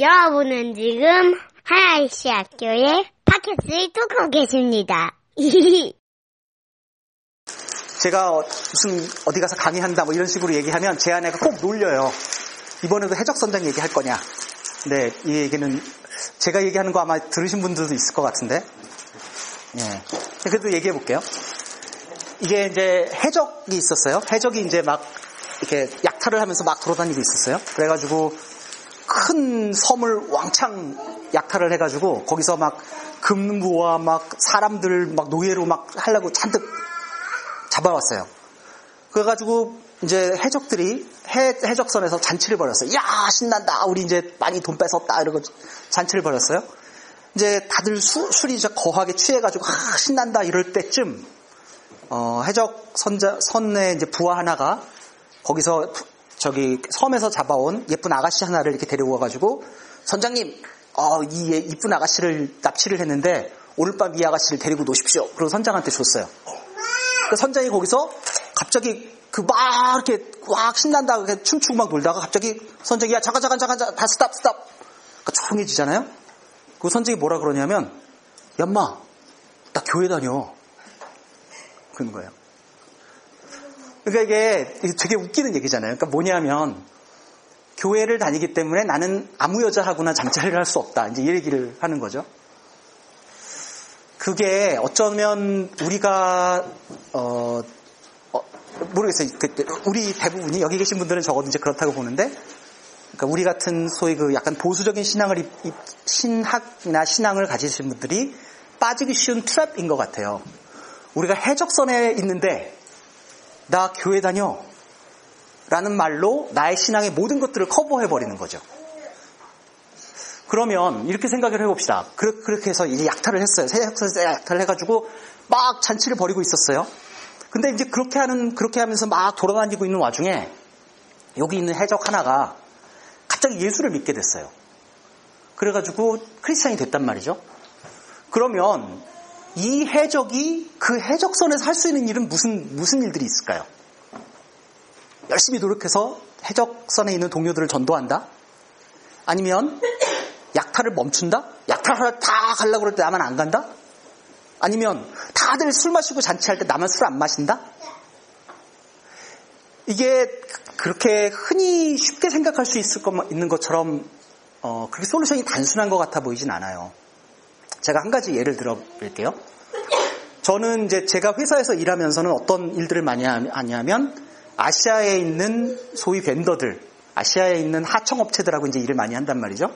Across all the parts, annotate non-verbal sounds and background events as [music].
여러분은 지금 하나이시 학교의 팟캐스트를 뚫고 계십니다. [laughs] 제가 어, 무슨 어디 가서 강의한다 뭐 이런 식으로 얘기하면 제 아내가 꼭 놀려요. 이번에도 해적선장 얘기할 거냐. 네, 이 얘기는 제가 얘기하는 거 아마 들으신 분들도 있을 것 같은데. 예. 그래도 얘기해 볼게요. 이게 이제 해적이 있었어요. 해적이 이제 막 이렇게 약탈을 하면서 막 돌아다니고 있었어요. 그래가지고 큰 섬을 왕창 약탈을 해가지고 거기서 막 금부와 막 사람들 막 노예로 막 하려고 잔뜩 잡아왔어요. 그래가지고 이제 해적들이 해, 해적선에서 잔치를 벌였어요. 야 신난다. 우리 이제 많이 돈 뺏었다. 이러고 잔치를 벌였어요. 이제 다들 수, 술이 이제 거하게 취해가지고 아 신난다 이럴 때쯤 어, 해적 선자, 선의 이제 부하 하나가 거기서 저기 섬에서 잡아온 예쁜 아가씨 하나를 이렇게 데리고 와가지고 선장님 어, 이 이쁜 아가씨를 납치를 했는데 오늘 밤 이 아가씨를 데리고 노십시오. 그리고 선장한테 줬어요. 그 선장이 거기서 갑자기 그 막 이렇게 막 신난다 이렇게 춤추고 막 놀다가 갑자기 선장이 야 잠깐 잠깐 잠깐 다 stop stop 그 조용해지잖아요. 그 선장이 뭐라 그러냐면 연마 나 교회 다녀 그런 거예요. 그러니까 이게 되게 웃기는 얘기잖아요. 그러니까 뭐냐면 교회를 다니기 때문에 나는 아무 여자하고나 잠자리를 할 수 없다. 이제 이 얘기를 하는 거죠. 그게 어쩌면 우리가 어, 어 모르겠어요. 그, 우리 대부분이 여기 계신 분들은 적어도 이제 그렇다고 보는데 그러니까 우리 같은 소위 그 약간 보수적인 신앙을 신학이나 신앙을 가지신 분들이 빠지기 쉬운 트랩인 것 같아요. 우리가 해적선에 있는데 나 교회 다녀 라는 말로 나의 신앙의 모든 것들을 커버해 버리는 거죠. 그러면 이렇게 생각을 해봅시다. 그렇게 해서 이제 약탈을 했어요. 세력선에서 약탈을 해가지고 막 잔치를 벌이고 있었어요. 근데 이제 그렇게 하는 그렇게 하면서 막 돌아다니고 있는 와중에 여기 있는 해적 하나가 갑자기 예수를 믿게 됐어요. 그래가지고 크리스찬이 됐단 말이죠. 그러면 이 해적이 그 해적선에서 할 수 있는 일은 무슨 무슨 일들이 있을까요? 열심히 노력해서 해적선에 있는 동료들을 전도한다? 아니면 약탈을 멈춘다? 약탈하러 다 가려고 그럴 때 나만 안 간다? 아니면 다들 술 마시고 잔치할 때 나만 술 안 마신다? 이게 그렇게 흔히 쉽게 생각할 수 있을 것, 있는 것처럼 어, 그렇게 솔루션이 단순한 것 같아 보이진 않아요. 제가 한 가지 예를 들어 볼게요. 저는 이제 제가 회사에서 일하면서는 어떤 일들을 많이 하냐면 아시아에 있는 소위 벤더들, 아시아에 있는 하청업체들하고 이제 일을 많이 한단 말이죠.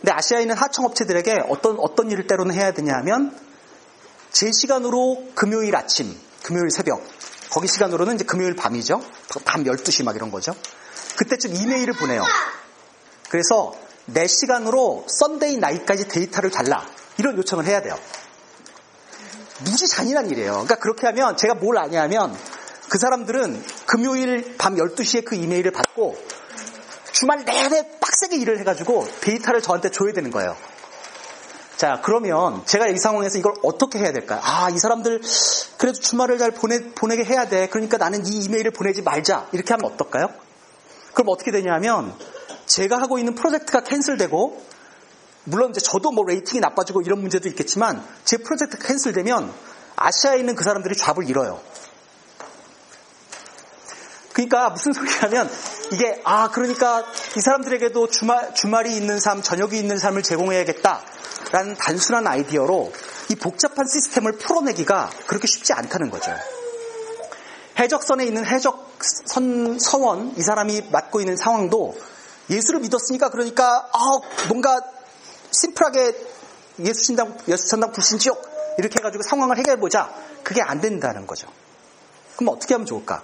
근데 아시아에 있는 하청업체들에게 어떤, 어떤 일을 때로는 해야 되냐 하면 제 시간으로 금요일 아침, 금요일 새벽, 거기 시간으로는 이제 금요일 밤이죠. 밤 12시 막 이런 거죠. 그때쯤 이메일을 보내요. 그래서 내 시간으로 Sunday night까지 데이터를 달라. 이런 요청을 해야 돼요. 무지 잔인한 일이에요. 그러니까 그렇게 하면 제가 뭘 아냐 하면 그 사람들은 금요일 밤 12시에 그 이메일을 받고 주말 내내 빡세게 일을 해가지고 데이터를 저한테 줘야 되는 거예요. 자, 그러면 제가 이 상황에서 이걸 어떻게 해야 될까요? 아, 이 사람들 그래도 주말을 잘 보내, 보내게 해야 돼. 그러니까 나는 이 이메일을 보내지 말자. 이렇게 하면 어떨까요? 그럼 어떻게 되냐면 제가 하고 있는 프로젝트가 캔슬되고 물론 이제 저도 뭐 레이팅이 나빠지고 이런 문제도 있겠지만 제 프로젝트가 캔슬되면 아시아에 있는 그 사람들이 잡을 잃어요. 그러니까 무슨 소리냐면 이게 아 그러니까 이 사람들에게도 주말 주말이 있는 삶, 저녁이 있는 삶을 제공해야겠다라는 단순한 아이디어로 이 복잡한 시스템을 풀어내기가 그렇게 쉽지 않다는 거죠. 해적선에 있는 해적 선, 서원 이 사람이 맡고 있는 상황도 예수를 믿었으니까 그러니까 아 뭔가 심플하게 예수 신당 예수 천당 불신지옥 이렇게 해가지고 상황을 해결해 보자 그게 안 된다는 거죠. 그럼 어떻게 하면 좋을까?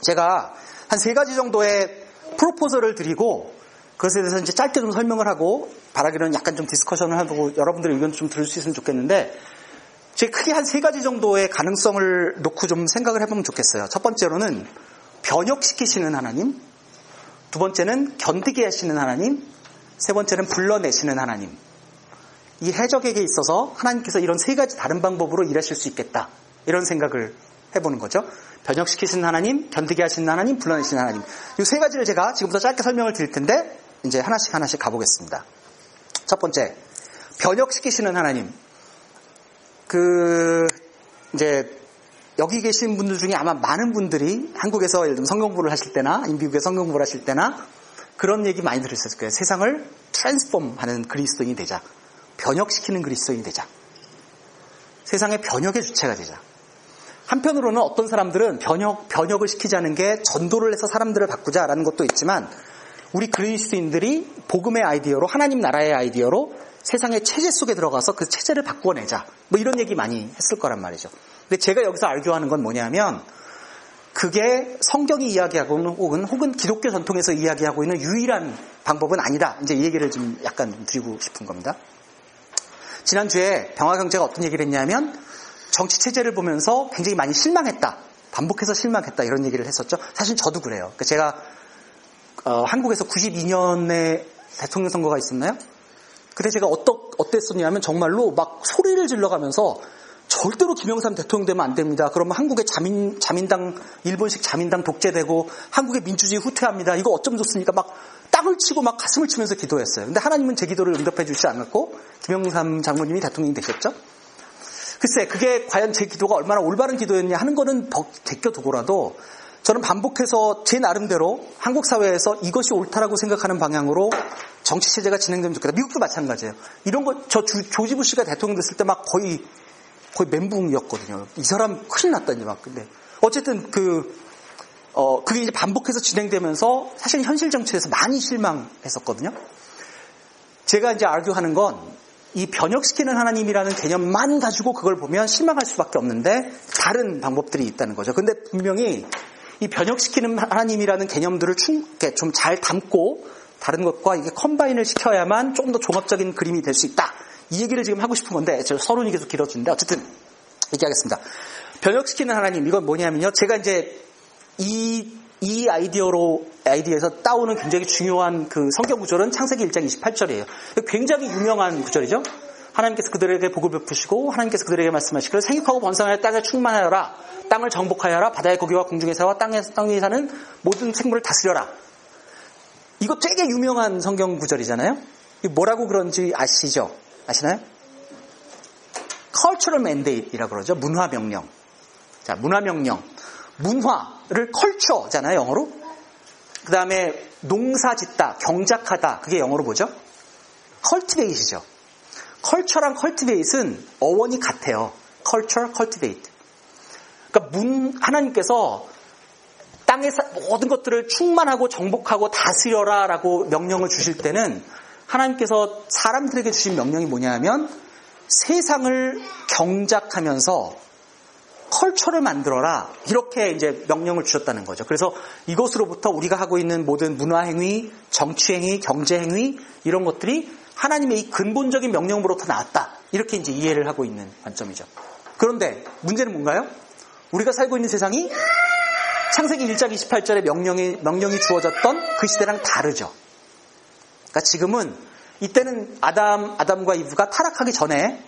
제가 한 세 가지 정도의 propose를 드리고 그것에 대해서 이제 짧게 좀 설명을 하고 바라기는 약간 좀 discussion을 하고 여러분들의 의견 좀 들을 수 있으면 좋겠는데 제가 크게 한 세 가지 정도의 가능성을 놓고 좀 생각을 해보면 좋겠어요. 첫 번째로는 변혁시키시는 하나님, 두 번째는 견디게 하시는 하나님, 세 번째는 불러내시는 하나님. 이 해적에게 있어서 하나님께서 이런 세 가지 다른 방법으로 일하실 수 있겠다. 이런 생각을 해보는 거죠. 변혁시키시는 하나님, 견디게 하시는 하나님, 불러내시는 하나님. 이 세 가지를 제가 지금부터 짧게 설명을 드릴 텐데 이제 하나씩 하나씩 가보겠습니다. 첫 번째, 변혁시키시는 하나님. 그, 이제, 여기 계신 분들 중에 아마 많은 분들이 한국에서 예를 들면 성경부를 하실 때나, 미국에 성경부를 하실 때나, 그런 얘기 많이 들으셨을 거예요. 세상을 트랜스폼 하는 그리스도인이 되자. 변혁시키는 그리스도인이 되자. 세상의 변혁의 주체가 되자. 한편으로는 어떤 사람들은 변혁, 변혁을 시키자는 게 전도를 해서 사람들을 바꾸자라는 것도 있지만 우리 그리스도인들이 복음의 아이디어로 하나님 나라의 아이디어로 세상의 체제 속에 들어가서 그 체제를 바꾸어내자. 뭐 이런 얘기 많이 했을 거란 말이죠. 근데 제가 여기서 알교하는 건 뭐냐면 그게 성경이 이야기하고 있는 혹은 혹은 기독교 전통에서 이야기하고 있는 유일한 방법은 아니다. 이제 이 얘기를 좀 약간 드리고 싶은 겁니다. 지난주에 병화경제가 어떤 얘기를 했냐면 정치 체제를 보면서 굉장히 많이 실망했다. 반복해서 실망했다. 이런 얘기를 했었죠. 사실 저도 그래요. 그러니까 제가 어, 한국에서 92년에 대통령 선거가 있었나요? 그때 제가 어떠, 어땠었냐면 정말로 막 소리를 질러가면서 절대로 김영삼 대통령 되면 안 됩니다. 그러면 한국의 자민, 자민당, 일본식 자민당 독재되고 한국의 민주주의 후퇴합니다. 이거 어쩜 좋습니까? 막 땅을 치고 막 가슴을 치면서 기도했어요. 근데 하나님은 제 기도를 응답해 주지 않았고 김영삼 장모님이 대통령이 되셨죠? 글쎄, 그게 과연 제 기도가 얼마나 올바른 기도였냐 하는 거는 제껴두고라도 저는 반복해서 제 나름대로 한국 사회에서 이것이 옳다라고 생각하는 방향으로 정치 체제가 진행되면 좋겠다. 미국도 마찬가지예요. 이런 거, 저 조지 부시가 대통령 됐을 때 막 거의, 거의 멘붕이었거든요. 이 사람 큰일 났다니 막. 근데 어쨌든 그, 어, 그게 이제 반복해서 진행되면서 사실 현실 정치에서 많이 실망했었거든요. 제가 이제 알교하는 건 이 변혁시키는 하나님이라는 개념만 가지고 그걸 보면 실망할 수밖에 없는데 다른 방법들이 있다는 거죠. 근데 분명히 이 변혁시키는 하나님이라는 개념들을 좀 잘 담고 다른 것과 이게 컴바인을 시켜야만 조금 더 종합적인 그림이 될 수 있다. 이 얘기를 지금 하고 싶은 건데 저 서론이 계속 길어지는데 어쨌든 얘기하겠습니다. 변혁시키는 하나님 이건 뭐냐면요. 제가 이제 이, 이 아이디어로 아이디에서 따오는 굉장히 중요한 그 성경 구절은 창세기 1장 28절이에요. 굉장히 유명한 구절이죠. 하나님께서 그들에게 복을 베푸시고 하나님께서 그들에게 말씀하시기를 생육하고 번성하여 땅을 충만하여라. 땅을 정복하여라. 바다의 고기와 공중의 새와 땅에, 땅 위에 사는 모든 생물을 다스려라. 이거 되게 유명한 성경 구절이잖아요. 뭐라고 그런지 아시죠? 아시나요? cultural mandate이라고 그러죠. 문화 명령. 자, 문화 명령. 문화를 culture잖아요, 영어로. 그 다음에 농사 짓다, 경작하다, 그게 영어로 뭐죠? cultivate죠. culture랑 cultivate는 어원이 같아요. culture, cultivate. 그러니까 문, 하나님께서 땅의 모든 것들을 충만하고 정복하고 다스려라 라고 명령을 주실 때는 하나님께서 사람들에게 주신 명령이 뭐냐 하면 세상을 경작하면서 컬처를 만들어라. 이렇게 이제 명령을 주셨다는 거죠. 그래서 이것으로부터 우리가 하고 있는 모든 문화 행위, 정치 행위, 경제 행위, 이런 것들이 하나님의 이 근본적인 명령으로부터 나왔다. 이렇게 이제 이해를 하고 있는 관점이죠. 그런데 문제는 뭔가요? 우리가 살고 있는 세상이 창세기 1장 28절의 명령이, 명령이 주어졌던 그 시대랑 다르죠. 그러니까 지금은 이때는 아담, 아담과 이브가 타락하기 전에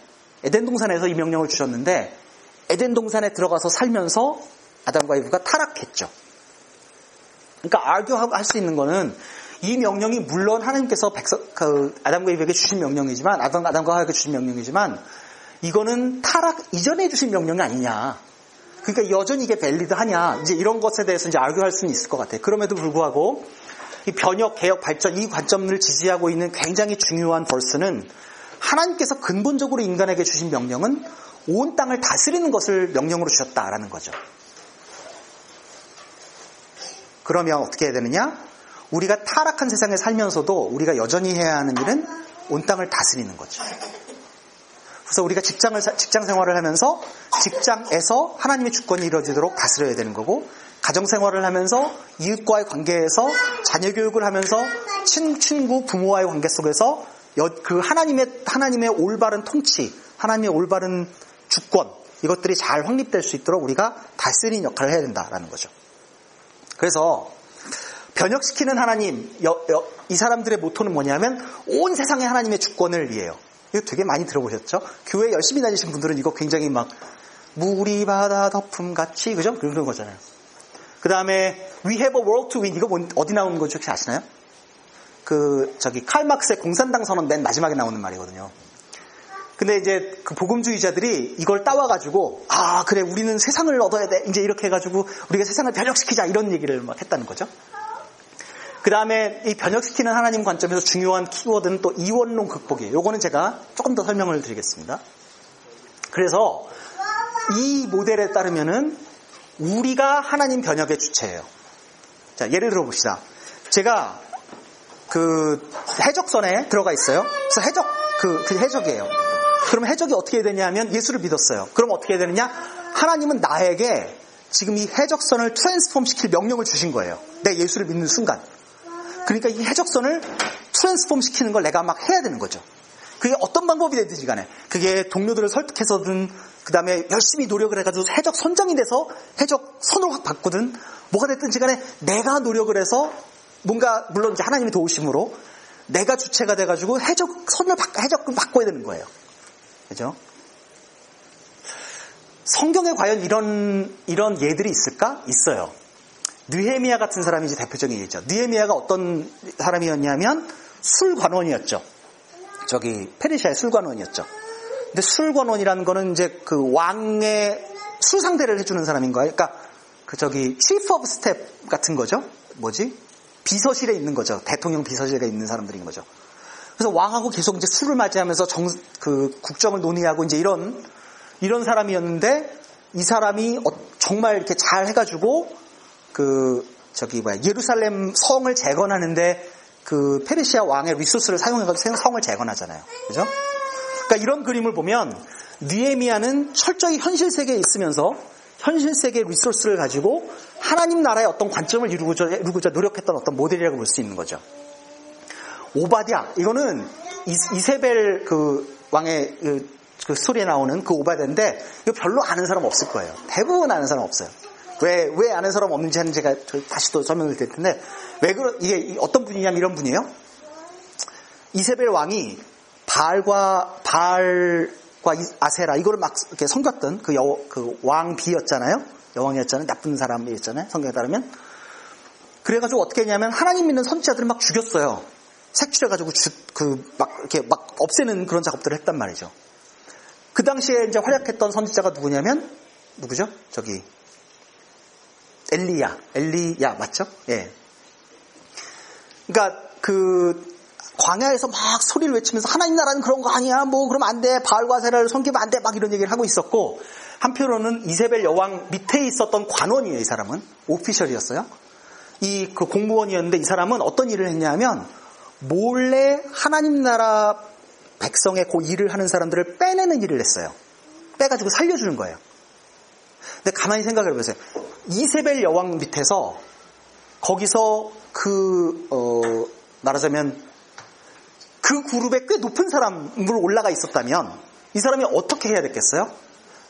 에덴 동산에서 이 명령을 주셨는데 에덴 동산에 들어가서 살면서 아담과 이브가 타락했죠. 그러니까 알교할 수 있는 거는 이 명령이 물론 하나님께서 백성, 그 아담과 이브에게 주신 명령이지만 아담, 아담과 하에게 주신 명령이지만 이거는 타락 이전에 주신 명령이 아니냐. 그러니까 여전히 이게 밸리드하냐. 이제 이런 것에 대해서 이제 알교할 수는 있을 것 같아요. 그럼에도 불구하고 이 변혁, 개혁, 발전 이 관점을 지지하고 있는 굉장히 중요한 벌스는 하나님께서 근본적으로 인간에게 주신 명령은 온 땅을 다스리는 것을 명령으로 주셨다라는 거죠. 그러면 어떻게 해야 되느냐? 우리가 타락한 세상에 살면서도 우리가 여전히 해야 하는 일은 온 땅을 다스리는 거죠. 그래서 우리가 직장을 직장 생활을 하면서 직장에서 하나님의 주권이 이루어지도록 다스려야 되는 거고 가정 생활을 하면서 이웃과의 관계에서 자녀 교육을 하면서 친, 친구 부모와의 관계 속에서 그 하나님의 하나님의 올바른 통치, 하나님의 올바른 주권 이것들이 잘 확립될 수 있도록 우리가 다스리는 역할을 해야 된다라는 거죠. 그래서 변혁시키는 하나님 여, 여, 이 사람들의 모토는 뭐냐면 온 세상에 하나님의 주권을 위해요. 이거 되게 많이 들어보셨죠? 교회 열심히 다니신 분들은 이거 굉장히 막 물이 바다 덮음 같이 그죠? 그런 거잖아요. 그 다음에 We have a world to win 이거 어디 나오는 거죠 혹시 아시나요? 그 저기 칼막스의 공산당 선언 맨 마지막에 나오는 말이거든요. 근데 이제 그 복음주의자들이 이걸 따와가지고 아 그래 우리는 세상을 얻어야 돼 이제 이렇게 해가지고 우리가 세상을 변혁시키자 이런 얘기를 막 했다는 거죠. 그 다음에 이 변혁시키는 하나님 관점에서 중요한 키워드는 또 이원론 극복이에요. 요거는 제가 조금 더 설명을 드리겠습니다. 그래서 이 모델에 따르면은 우리가 하나님 변혁의 주체예요. 자, 예를 들어 봅시다. 제가 그 해적선에 들어가 있어요. 그래서 해적, 그, 그 해적이에요. 그럼 해적이 어떻게 되냐면 예수를 믿었어요. 그럼 어떻게 되느냐? 하나님은 나에게 지금 이 해적선을 트랜스폼 시킬 명령을 주신 거예요. 내가 예수를 믿는 순간. 그러니까 이 해적선을 트랜스폼 시키는 걸 내가 막 해야 되는 거죠. 그게 어떤 방법이 되든지 간에 그게 동료들을 설득해서든 그 다음에 열심히 노력을 해가지고 해적 선장이 돼서 해적 선을 확 바꾸든 뭐가 됐든지 간에 내가 노력을 해서 뭔가 물론 이제 하나님의 도우심으로 내가 주체가 돼가지고 해적 선을 바, 해적을 바꿔야 되는 거예요. 그죠? 성경에 과연 이런 이런 예들이 있을까? 있어요. 느헤미야 같은 사람이 이제 대표적인 예죠. 느헤미야가 어떤 사람이었냐면 술 관원이었죠. 저기 페르시아의 술관원이었죠. 근데 술관원이라는 거는 이제 그 왕의 술 상대를 해주는 사람인 거예요. 그러니까 그 저기 chief of staff 같은 거죠. 뭐지? 비서실에 있는 거죠. 대통령 비서실에 있는 사람들인 거죠. 그래서 왕하고 계속 이제 술을 맞이하면서 정, 그 국정을 논의하고 이제 이런 이런 사람이었는데 이 사람이 어, 정말 이렇게 잘 해가지고 그 저기 뭐야 예루살렘 성을 재건하는데 그 페르시아 왕의 리소스를 사용해가지고 성을 재건하잖아요. 그죠? 그러니까 이런 그림을 보면 니에미아는 철저히 현실 세계에 있으면서 현실 세계의 리소스를 가지고 하나님 나라의 어떤 관점을 이루고자, 이루고자 노력했던 어떤 모델이라고 볼 수 있는 거죠. 오바디아 이거는 이세벨 그 왕의 그, 그 스토리에 나오는 그 오바디아인데 이거 별로 아는 사람 없을 거예요. 대부분 아는 사람 없어요. 왜, 왜 아는 사람 없는지 하는 제가 다시 또 설명을 드릴 텐데, 왜 그러, 이게 어떤 분이냐면 이런 분이에요. 이세벨 왕이 바알과, 바알과 아세라, 이거를 막 이렇게 섬겼던 그 여, 그 왕비였잖아요. 여왕이었잖아요. 나쁜 사람이었잖아요. 성경에 따르면. 그래가지고 어떻게 했냐면 하나님 믿는 선지자들을 막 죽였어요. 색칠해가지고 그, 막, 이렇게 막 없애는 그런 작업들을 했단 말이죠. 그 당시에 이제 활약했던 선지자가 누구냐면, 누구죠? 저기, 엘리야, 엘리야 맞죠? 예. 그러니까 그 광야에서 막 소리를 외치면서 하나님 나라는 그런 거 아니야. 뭐 그러면 안 돼. 바알과 세라를 섬기면 안 돼. 막 이런 얘기를 하고 있었고 한편으로는 이세벨 여왕 밑에 있었던 관원이에요. 이 사람은 오피셜이었어요. 이 그 공무원이었는데 이 사람은 어떤 일을 했냐면 몰래 하나님 나라 백성의 그 일을 하는 사람들을 빼내는 일을 했어요. 빼가지고 살려주는 거예요. 근데 가만히 생각을 해보세요. 이세벨 여왕 밑에서 거기서 그, 어, 말하자면 그 그룹에 꽤 높은 사람으 올라가 있었다면 이 사람이 어떻게 해야 됐겠어요?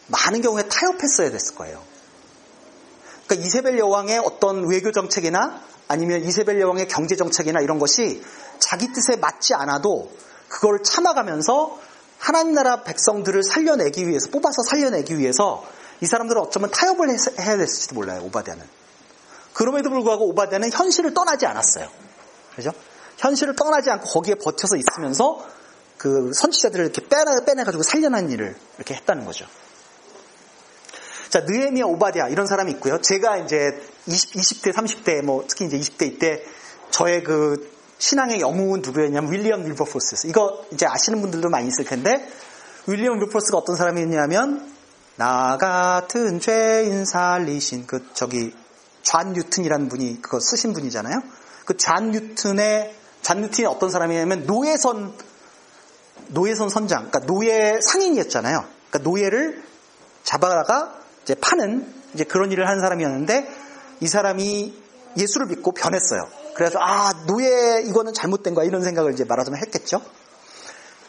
많은 경우에 타협했어야 됐을 거예요. 그러니까 이세벨 여왕의 어떤 외교 정책이나 아니면 이세벨 여왕의 경제 정책이나 이런 것이 자기 뜻에 맞지 않아도 그걸 참아가면서 하나님 나라 백성들을 살려내기 위해서 뽑아서 살려내기 위해서 이 사람들은 어쩌면 타협을 해야 됐을지도 몰라요, 오바데는. 그럼에도 불구하고 오바데는 현실을 떠나지 않았어요. 그죠? 현실을 떠나지 않고 거기에 버텨서 있으면서 그 선지자들을 이렇게 빼내, 빼내가지고 살려낸 일을 이렇게 했다는 거죠. 자, 느헤미야 오바댜 이런 사람이 있고요. 제가 이제 20, 20 대, 30대, 뭐 특히 이제 20대 이때 저의 그 신앙의 영웅은 누구였냐면 윌리엄 윌버포스. 이거 이제 아시는 분들도 많이 있을 텐데 윌리엄 윌버포스가 어떤 사람이었냐면 나 같은 죄인 살리신 그 저기 존 뉴튼이라는 분이 그거 쓰신 분이잖아요. 그 존 뉴튼의 존 뉴튼이 어떤 사람이냐면 노예선 노예선 선장, 그러니까 노예 상인이었잖아요. 그러니까 노예를 잡아다가 이제 파는 이제 그런 일을 하는 사람이었는데 이 사람이 예수를 믿고 변했어요. 그래서 아 노예 이거는 잘못된 거야 이런 생각을 이제 말하자면 했겠죠.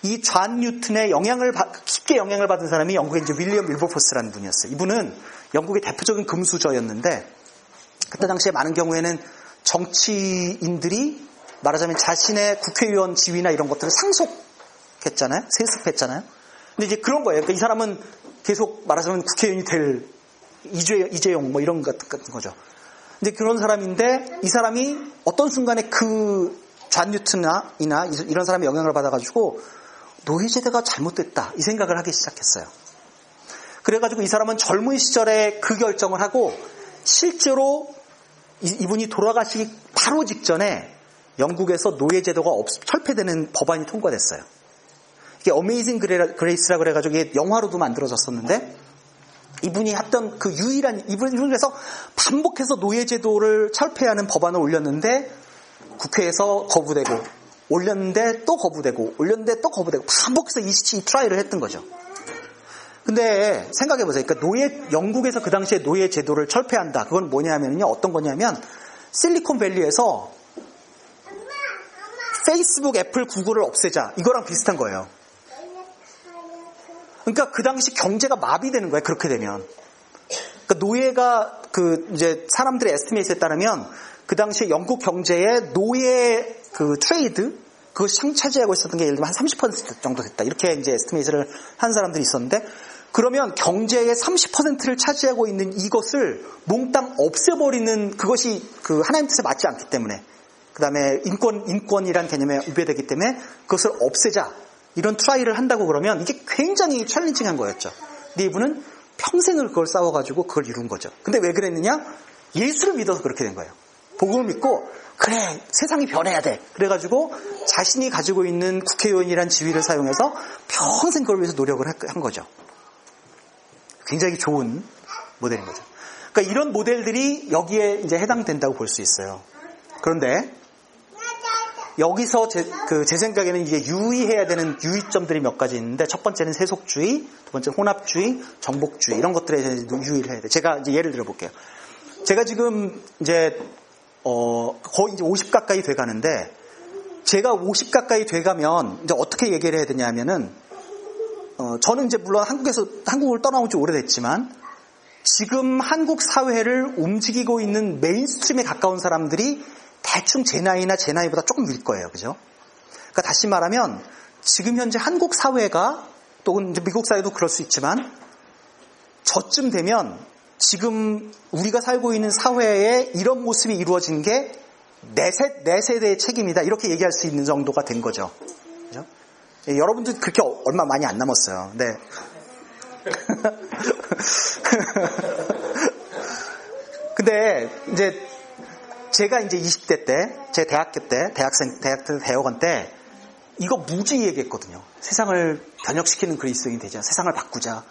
이존 뉴튼의 영향을 깊게 영향을 받은 사람이 영국의 이제 윌리엄 윌버포스라는 분이었어요. 이분은 영국의 대표적인 금수저였는데 그때 당시에 많은 경우에는 정치인들이 말하자면 자신의 국회의원 지위나 이런 것들을 상속했잖아요. 세습했잖아요. 근데 이제 그런 거예요. 그러니까 이 사람은 계속 말하자면 국회의원이 될 이재, 이재용 뭐 이런 것 같은 거죠. 근데 그런 사람인데 이 사람이 어떤 순간에 그존 뉴튼이나 이런 사람의 영향을 받아가지고 노예제도가 잘못됐다 이 생각을 하기 시작했어요. 그래가지고 이 사람은 젊은 시절에 그 결정을 하고 실제로 이분이 돌아가시기 바로 직전에 영국에서 노예제도가 없, 철폐되는 법안이 통과됐어요. 이게 Amazing Grace라 그래가지고 영화로도 만들어졌었는데 이분이 했던 그 유일한 이분 이분에서 반복해서 노예제도를 철폐하는 법안을 올렸는데 국회에서 거부되고 올렸는데 또 거부되고 올렸는데 또 거부되고 반복해서 이, 이 try를 했던 거죠. 근데 생각해 보세요. 그러니까 노예 영국에서 그 당시에 노예 제도를 철폐한다. 그건 뭐냐면요. 어떤 거냐면 실리콘밸리에서 페이스북, 애플, 구글을 없애자. 이거랑 비슷한 거예요. 그러니까 그 당시 경제가 마비되는 거예요. 그렇게 되면. 그러니까 노예가 그 이제 사람들의 estimate에 따르면 그 당시에 영국 경제의 노예 그 trade 그것이 차지하고 있었던 게 예를 들면 한 30% 정도 됐다. 이렇게 이제 estimate를 한 사람들이 있었는데 그러면 경제의 30%를 차지하고 있는 이것을 몽땅 없애버리는 그것이 그 하나님 뜻에 맞지 않기 때문에 그 다음에 인권, 인권이란 개념에 위배되기 때문에 그것을 없애자. 이런 try를 한다고 그러면 이게 굉장히 challenging한 거였죠. 이분은 평생을 그걸 싸워가지고 그걸 이룬 거죠. 근데 왜 그랬느냐? 예수를 믿어서 그렇게 된 거예요. 복음을 믿고 그래 세상이 변해야 돼. 그래가지고 자신이 가지고 있는 국회의원이란 지위를 사용해서 평생 그걸 위해서 노력을 한 거죠. 굉장히 좋은 모델인 거죠. 그러니까 이런 모델들이 여기에 이제 해당된다고 볼 수 있어요. 그런데 여기서 제, 그, 제 생각에는 이게 유의해야 되는 유의점들이 몇 가지 있는데, 첫 번째는 세속주의, 두 번째는 혼합주의, 정복주의, 이런 것들에 대해서 유의를 해야 돼. 제가 이제 예를 들어 볼게요. 제가 지금 이제, 어, 거의 이제 50 가까이 돼 가는데, 제가 50 가까이 돼 가면, 이제 어떻게 얘기를 해야 되냐 하면은, 어, 저는 이제 물론 한국에서, 한국을 떠나온 지 오래됐지만, 지금 한국 사회를 움직이고 있는 mainstream에 가까운 사람들이 대충 제 나이나 제 나이보다 조금 위 거예요. 그죠? 그러니까 다시 말하면 지금 현재 한국 사회가 또는 미국 사회도 그럴 수 있지만 저쯤 되면 지금 우리가 살고 있는 사회에 이런 모습이 이루어진 게 내 세, 내 세대의 책임이다. 이렇게 얘기할 수 있는 정도가 된 거죠. 그죠? 예, 여러분들 그렇게 얼마 많이 안 남았어요. 네. [laughs] 근데 이제 제가 이제 20대 때, 제 대학교 때, 대학생, 대학 대학원 때 이거 무지 얘기했거든요. 세상을 변혁시키는 그리스도인이 되자. 세상을 바꾸자.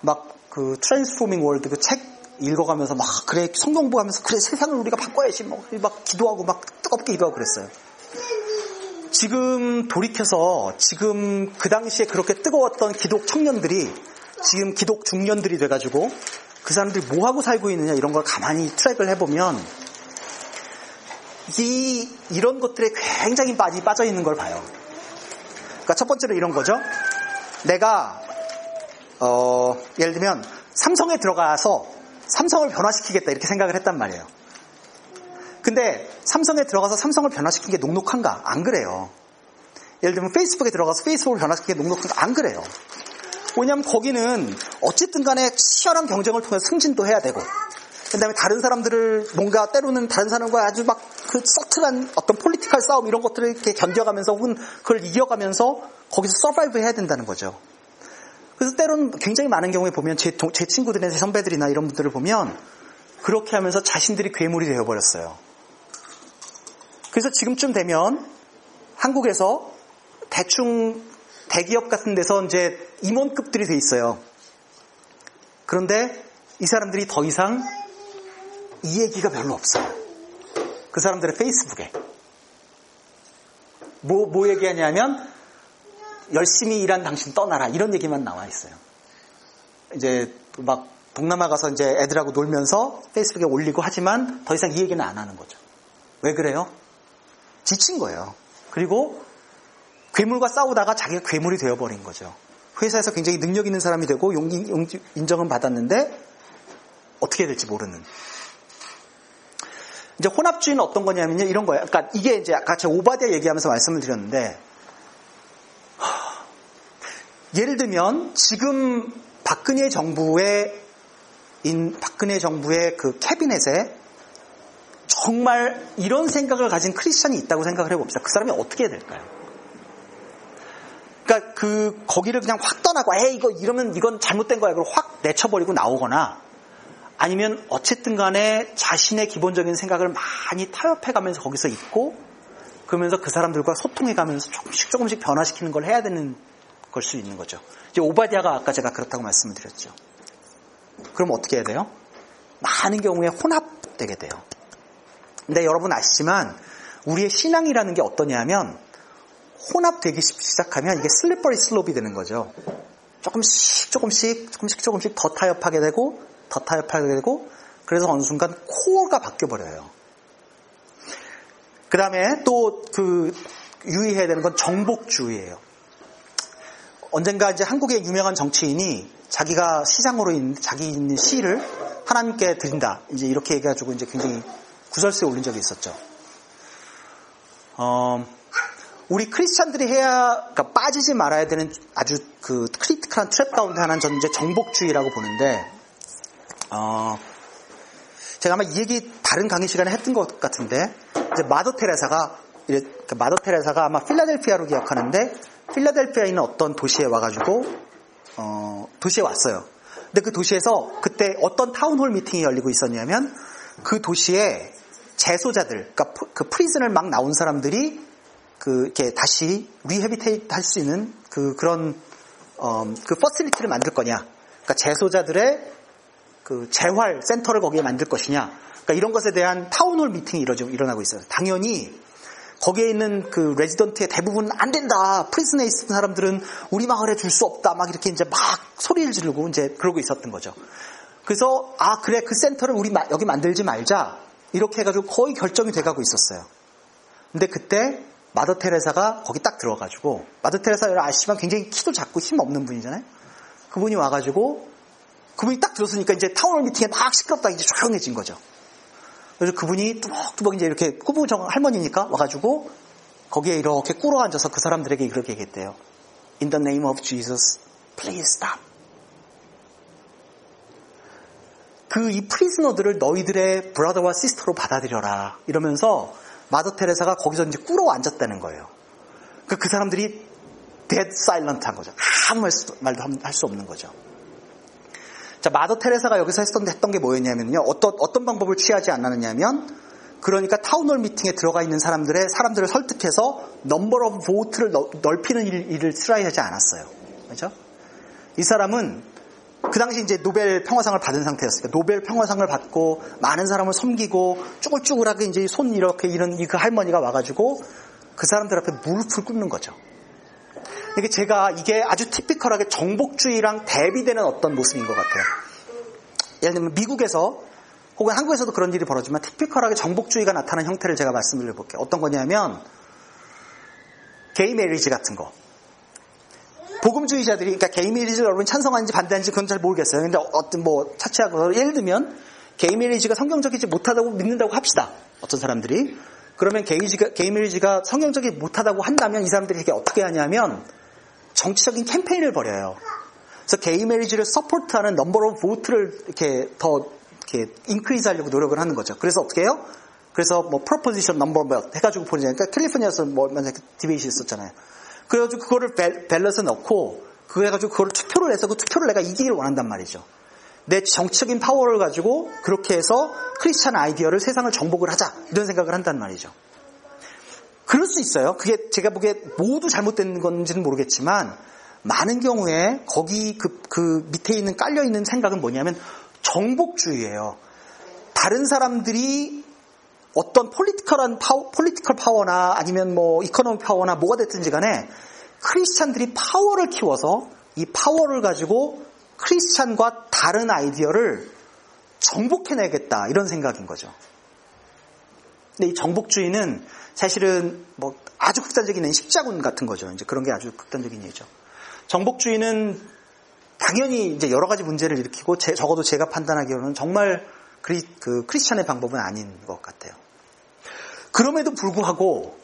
막 그 Transforming World 그 책 읽어가면서 막 그래 성경 보면서 그래 세상을 우리가 바꿔야지 뭐 막 기도하고 막 뜨겁게 기도하고 그랬어요. 지금 돌이켜서 지금 그 당시에 그렇게 뜨거웠던 기독 청년들이 지금 기독 중년들이 돼가지고 그 사람들이 뭐 하고 살고 있느냐 이런 걸 가만히 트랙을 해보면 이, 이런 것들에 굉장히 많이 빠져 있는 걸 봐요. 그러니까 첫 번째로 이런 거죠. 내가, 어, 예를 들면 삼성에 들어가서 삼성을 변화시키겠다 이렇게 생각을 했단 말이에요. 근데 삼성에 들어가서 삼성을 변화시킨 게 녹록한가? 안 그래요. 예를 들면 페이스북에 들어가서 페이스북을 변화시킨 게 녹록한가? 안 그래요. 왜냐하면 거기는 어쨌든 간에 치열한 경쟁을 통해서 승진도 해야 되고 그 다음에 다른 사람들을 뭔가 때로는 다른 사람과 아주 막 그 subtle한 어떤 political 싸움 이런 것들을 이렇게 견뎌가면서 혹은 그걸 이겨가면서 거기서 survive 해야 된다는 거죠. 그래서 때로는 굉장히 많은 경우에 보면 제, 제 친구들이나 제 선배들이나 이런 분들을 보면 그렇게 하면서 자신들이 괴물이 되어버렸어요. 그래서 지금쯤 되면 한국에서 대충 대기업 같은 데서 이제 임원급들이 돼 있어요. 그런데 이 사람들이 더 이상 이 얘기가 별로 없어요. 그 사람들의 페이스북에. 뭐, 뭐 얘기하냐면, 열심히 일한 당신 떠나라. 이런 얘기만 나와 있어요. 이제 막 동남아 가서 이제 애들하고 놀면서 페이스북에 올리고 하지만 더 이상 이 얘기는 안 하는 거죠. 왜 그래요? 지친 거예요. 그리고 괴물과 싸우다가 자기가 괴물이 되어버린 거죠. 회사에서 굉장히 능력 있는 사람이 되고 용기, 용기, 인정은 받았는데 어떻게 될지 모르는. 이제 혼합주의는 어떤 거냐면요. 이런 거예요. 그러니까 이게 이제 아까 제가 오바디아 얘기하면서 말씀을 드렸는데 예를 들면 지금 박근혜 정부의 인 박근혜 정부의 그 캐비넷에 정말 이런 생각을 가진 크리스찬이 있다고 생각을 해봅시다. 그 사람이 어떻게 해야 될까요? 그러니까 그 거기를 그냥 확 떠나고 에 이거 이러면 이건 잘못된 거야. 그걸 확 내쳐버리고 나오거나 아니면 어쨌든 간에 자신의 기본적인 생각을 많이 타협해 가면서 거기서 있고 그러면서 그 사람들과 소통해 가면서 조금씩 조금씩 변화시키는 걸 해야 되는 걸 수 있는 거죠. 이제 오바디아가 아까 제가 그렇다고 말씀을 드렸죠. 그럼 어떻게 해야 돼요? 많은 경우에 혼합되게 돼요. 근데 여러분 아시지만 우리의 신앙이라는 게 어떠냐면 혼합되기 시작하면 이게 슬리퍼리 슬롭이 되는 거죠. 조금씩 조금씩 조금씩 조금씩 더 타협하게 되고 더 타협하게 되고 그래서 어느 순간 코어가 바뀌어 버려요. 그 다음에 또 그 유의해야 되는 건 정복주의예요. 언젠가 이제 한국의 유명한 정치인이 자기가 시장으로 있는 자기 있는 시를 하나님께 드린다. 이제 이렇게 얘기해가지고 이제 굉장히 구설수에 오른 적이 있었죠. 어, 우리 크리스찬들이 해야 그러니까 빠지지 말아야 되는 아주 그 critical한 trap 가운데 하나는 저는 이제 정복주의라고 보는데 어, 제가 아마 이 얘기 다른 강의 시간에 했던 것 같은데 이제 마더 테레사가 그러니까 마더 테레사가 아마 필라델피아로 기억하는데 필라델피아에 있는 어떤 도시에 와가지고 어, 도시에 왔어요. 근데 그 도시에서 그때 어떤 town hall meeting이 열리고 있었냐면 그 도시에 재소자들, 그러니까 그 prison을 막 나온 사람들이 그 이렇게 다시 rehabilitate 할 수 있는 그 그런 어, 그 facility를 만들 거냐. 그러니까 재소자들의 그 재활 센터를 거기에 만들 것이냐. 그러니까 이런 것에 대한 town hall meeting이 일어나고 있어요. 당연히 거기에 있는 그 resident의 대부분 안 된다. prison에 있는 사람들은 우리 마을에 둘 수 없다. 막 이렇게 이제 막 소리를 지르고 이제 그러고 있었던 거죠. 그래서 아 그래 그 센터를 우리 여기 만들지 말자. 이렇게 해가지고 거의 결정이 돼가고 있었어요. 근데 그때 마더 테레사가 거기 딱 들어가지고 마더 테레사 아시지만 굉장히 키도 작고 힘 없는 분이잖아요. 그분이 와가지고 그분이 딱 들었으니까 이제 town hall meeting에 막 시끄럽다 이제 조용해진 거죠. 그래서 그분이 뚜벅뚜벅 이제 이렇게 꾸부정 할머니니까 와가지고 거기에 이렇게 꿇어 앉아서 그 사람들에게 그렇게 얘기했대요. In the name of Jesus, please stop. 그 이 prisoner들을 너희들의 brother와 sister로 받아들여라. 이러면서 마더 테레사가 거기서 이제 꿇어 앉았다는 거예요. 그, 그 사람들이 dead silent 한 거죠. 아무 말도 할 수 없는 거죠. 자, 마더 테레사가 여기서 했던, 했던 게 뭐였냐면요. 어떤, 어떤 방법을 취하지 않았느냐면, 그러니까 town hall meeting에 들어가 있는 사람들의, 사람들을 설득해서 number of vote를 넓히는 일, 일을 try 하지 않았어요. 그죠? 이 사람은 그 당시 이제 노벨 평화상을 받은 상태였으니까 노벨 평화상을 받고 많은 사람을 섬기고 쭈글쭈글하게 이제 손 이렇게 이런 그 할머니가 와가지고 그 사람들 앞에 무릎을 꿇는 거죠. 이게 제가 이게 아주 티피컬하게 정복주의랑 대비되는 어떤 모습인 것 같아요. 예를 들면 미국에서 혹은 한국에서도 그런 일이 벌어지만 티피컬하게 정복주의가 나타나는 형태를 제가 말씀드려 볼게요. 어떤 거냐면 게이 메리지 같은 거. 복음주의자들이 그러니까 게이 메리지를 여러분 찬성하는지 반대하는지 그건 잘 모르겠어요. 근데 어떤 뭐 차치하고 예를 들면 게이 메리지가 성경적이지 못하다고 믿는다고 합시다. 어떤 사람들이 그러면 게이지가, gay marriage가 성경적이 못하다고 한다면 이 사람들이 이게 어떻게 하냐면 정치적인 캠페인을 벌여요. 그래서 gay marriage를 support하는 number of vote를 이렇게 더 이렇게 increase 하려고 노력을 하는 거죠. 그래서 어떻게 해요? 그래서 뭐 proposition number 몇 해가지고 보내니까 캘리포니아에서 뭐 만약 debate 있었잖아요. 그래가지고 그거를 ballot에 넣고 그거 해가지고 그걸 투표를 해서 그 투표를 내가 이기기를 원한단 말이죠. 내 정치적인 파워를 가지고 그렇게 해서 크리스찬 아이디어를 세상을 정복을 하자 이런 생각을 한단 말이죠. 그럴 수 있어요. 그게 제가 보기에 모두 잘못된 건지는 모르겠지만 많은 경우에 거기 그, 그 밑에 있는 깔려 있는 생각은 뭐냐면 정복주의예요. 다른 사람들이 어떤 political한 파워, political power나 아니면 뭐 economy power나 뭐가 됐든지 간에 크리스찬들이 파워를 키워서 이 파워를 가지고 크리스찬과 다른 아이디어를 정복해내겠다 이런 생각인 거죠. 근데 이 정복주의는 사실은 뭐 아주 극단적인 십자군 같은 거죠. 이제 그런 게 아주 극단적인 얘기죠. 정복주의는 당연히 이제 여러 가지 문제를 일으키고 제, 적어도 제가 판단하기로는 정말 크리, 그 크리스찬의 방법은 아닌 것 같아요. 그럼에도 불구하고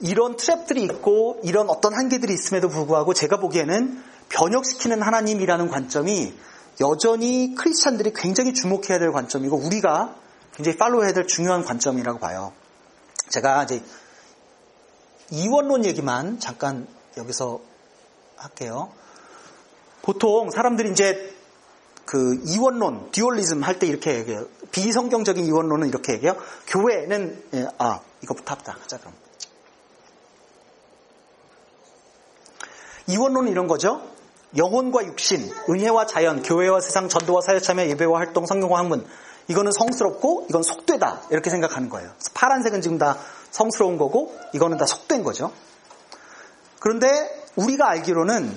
이런 트랩들이 있고 이런 어떤 한계들이 있음에도 불구하고 제가 보기에는 변혁시키는 하나님이라는 관점이 여전히 크리스찬들이 굉장히 주목해야 될 관점이고 우리가 굉장히 팔로우 해야 될 중요한 관점이라고 봐요. 제가 이제 이원론 얘기만 잠깐 여기서 할게요. 보통 사람들이 이제 그 이원론, 듀얼리즘 할 때 이렇게 얘기해요. 비성경적인 이원론은 이렇게 얘기해요. 교회는 예, 아 이거부터 합다 하자 그럼. 이원론은 이런 거죠. 영혼과 육신, 은혜와 자연, 교회와 세상, 전도와 사회참여, 예배와 활동, 성경과 학문. 이거는 성스럽고 이건 속되다 이렇게 생각하는 거예요. 파란색은 지금 다 성스러운 거고 이거는 다 속된 거죠. 그런데 우리가 알기로는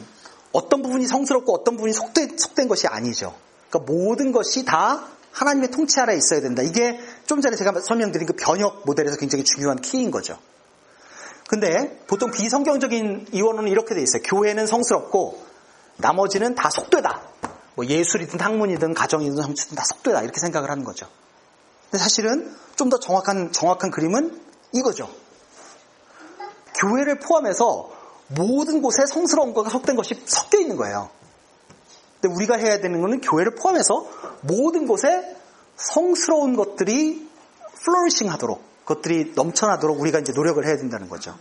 어떤 부분이 성스럽고 어떤 부분이 속된, 속된 것이 아니죠. 그러니까 모든 것이 다 하나님의 통치 아래 있어야 된다. 이게 좀 전에 제가 설명드린 그 변혁 모델에서 굉장히 중요한 키인 거죠. 근데 보통 비성경적인 이원은 이렇게 돼 있어요. 교회는 성스럽고 나머지는 다 속되다. 뭐 예술이든 학문이든 가정이든 정치든 다 속되다. 이렇게 생각을 하는 거죠. 근데 사실은 좀 더 정확한, 정확한 그림은 이거죠. 교회를 포함해서 모든 곳에 성스러운 것과 속된 것이 섞여 있는 거예요. 근데 우리가 해야 되는 것은 교회를 포함해서 모든 곳에 성스러운 것들이 flourishing 하도록, 그것들이 넘쳐나도록 우리가 이제 노력을 해야 된다는 거죠.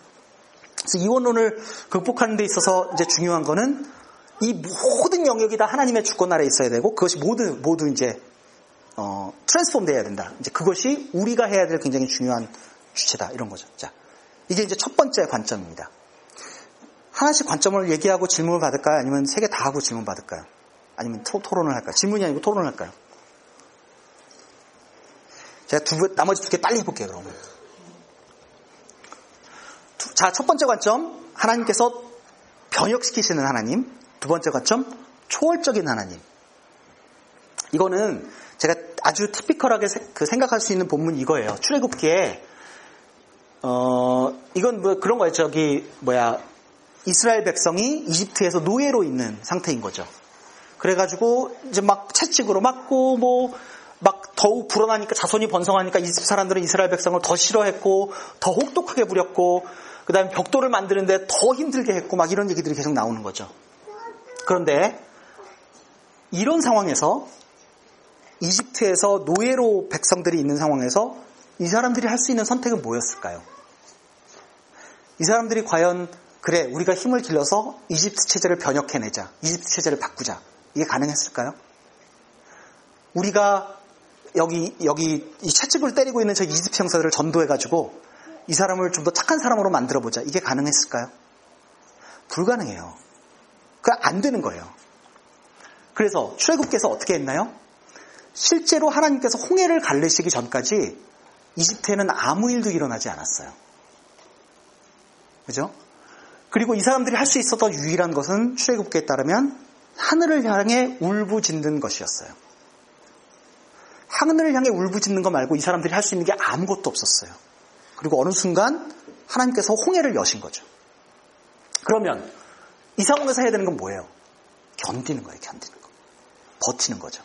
그래서 이원론을 극복하는 데 있어서 이제 중요한 거는 이 모든 영역이 다 하나님의 주권 아래 있어야 되고 그것이 모두 모두 이제 어, transform 돼야 된다. 이제 그것이 우리가 해야 될 굉장히 중요한 주제다 이런 거죠. 자, 이게 이제 첫 번째 관점입니다. 하나씩 관점을 얘기하고 질문을 받을까요? 아니면 세 개 다 하고 질문 받을까요? 아니면 토, 론을 할까요? 질문이 아니고 토론을 할까요? 제가 두, 나머지 두 개 빨리 해볼게요, 그러면. 두, 자, 첫 번째 관점. 하나님께서 변혁시키시는 하나님. 두 번째 관점. 초월적인 하나님. 이거는 제가 아주 티피컬하게 그 생각할 수 있는 본문이 이거예요. 출애굽기에 어 이건 뭐 그런 거예요. 저기 뭐야 이스라엘 백성이 이집트에서 노예로 있는 상태인 거죠. 그래가지고 이제 막 채찍으로 맞고 뭐 막 더욱 불어나니까 자손이 번성하니까 이집트 사람들은 이스라엘 백성을 더 싫어했고 더 혹독하게 부렸고 그다음에 벽돌을 만드는데 더 힘들게 했고 막 이런 얘기들이 계속 나오는 거죠. 그런데 이런 상황에서 이집트에서 노예로 백성들이 있는 상황에서 이 사람들이 할 수 있는 선택은 뭐였을까요? 이 사람들이 과연 그래 우리가 힘을 길러서 이집트 체제를 변혁해내자 이집트 체제를 바꾸자 이게 가능했을까요? 우리가 여기 여기 이 채찍을 때리고 있는 저 이집트 형사들을 전도해가지고 이 사람을 좀 더 착한 사람으로 만들어보자 이게 가능했을까요? 불가능해요. 그안 되는 거예요. 그래서 출애굽께서 어떻게 했나요? 실제로 하나님께서 홍해를 갈르시기 전까지 이집트에는 아무 일도 일어나지 않았어요. 그죠? 그리고 이 사람들이 할 수 있었던 유일한 것은 출애굽기에 따르면 하늘을 향해 울부짖는 것이었어요. 하늘을 향해 울부짖는 거 말고 이 사람들이 할 수 있는 게 아무것도 없었어요. 그리고 어느 순간 하나님께서 홍해를 여신 거죠. 그러면 이 상황에서 해야 되는 건 뭐예요? 견디는 거예요, 견디는 거. 버티는 거죠.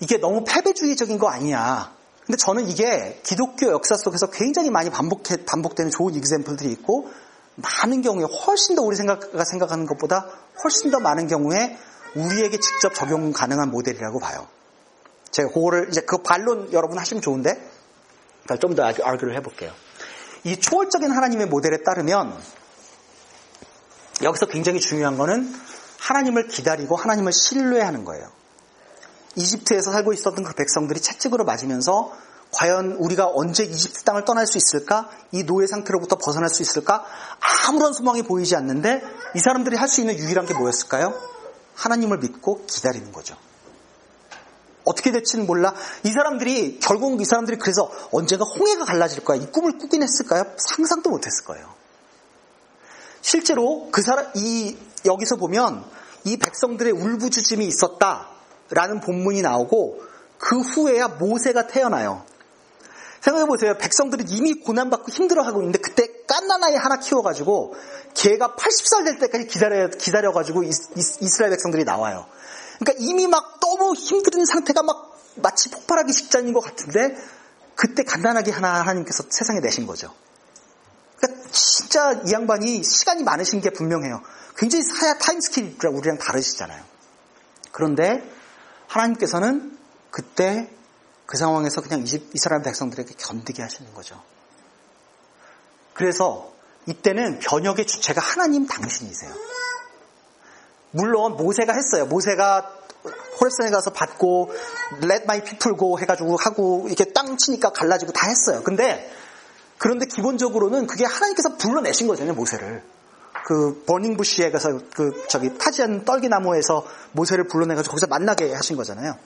이게 너무 패배주의적인 거 아니냐. 근데 저는 이게 기독교 역사 속에서 굉장히 많이 반복해, 반복되는 좋은 이그샘플들이 있고, 많은 경우에 훨씬 더 우리 생각가 생각하는 것보다 훨씬 더 많은 경우에 우리에게 직접 적용 가능한 모델이라고 봐요. 제가 그거를 이제 그 반론 여러분 하시면 좋은데, 그러니까 좀더 아argu를 해볼게요. 이 초월적인 하나님의 모델에 따르면 여기서 굉장히 중요한 거는 하나님을 기다리고 하나님을 신뢰하는 거예요. 이집트에서 살고 있었던 그 백성들이 채찍으로 맞으면서 과연 우리가 언제 이집트 땅을 떠날 수 있을까? 이 노예 상태로부터 벗어날 수 있을까? 아무런 소망이 보이지 않는데 이 사람들이 할 수 있는 유일한 게 뭐였을까요? 하나님을 믿고 기다리는 거죠. 어떻게 될지는 몰라. 이 사람들이 결국 이 사람들이 그래서 언젠가 홍해가 갈라질 거야. 이 꿈을 꾸긴 했을까요? 상상도 못했을 거예요. 실제로 그 사람 이 여기서 보면 이 백성들의 울부짖음이 있었다라는 본문이 나오고 그 후에야 모세가 태어나요. 생각해 보세요. 백성들은 이미 고난받고 힘들어하고 있는데 그때 깐난아이 하나 키워가지고 걔가 80살 될 때까지 기다려 기다려가지고 이스라엘 백성들이 나와요. 그러니까 이미 막 너무 힘든 상태가 막 마치 폭발하기 직전인 것 같은데 그때 간단하게 하나 하나님께서 세상에 내신 거죠. 그러니까 진짜 이 양반이 시간이 많으신 게 분명해요. 굉장히 사야 타임스킬이랑 우리랑 다르시잖아요. 그런데 하나님께서는 그때 그 상황에서 그냥 이스라엘 백성들에게 견디게 하시는 거죠. 그래서 이때는 변혁의 주체가 하나님 당신이세요. 물론 모세가 했어요. 모세가 호랩산에 가서 받고 my people go 해가지고 하고 이렇게 땅 치니까 갈라지고 다 했어요. 근데 그런데 기본적으로는 그게 하나님께서 불러내신 거잖아요. 모세를. 그 버닝 부시에 가서 그 저기 타지 않는 떨기나무에서 모세를 불러내가지고 거기서 만나게 하신 거잖아요.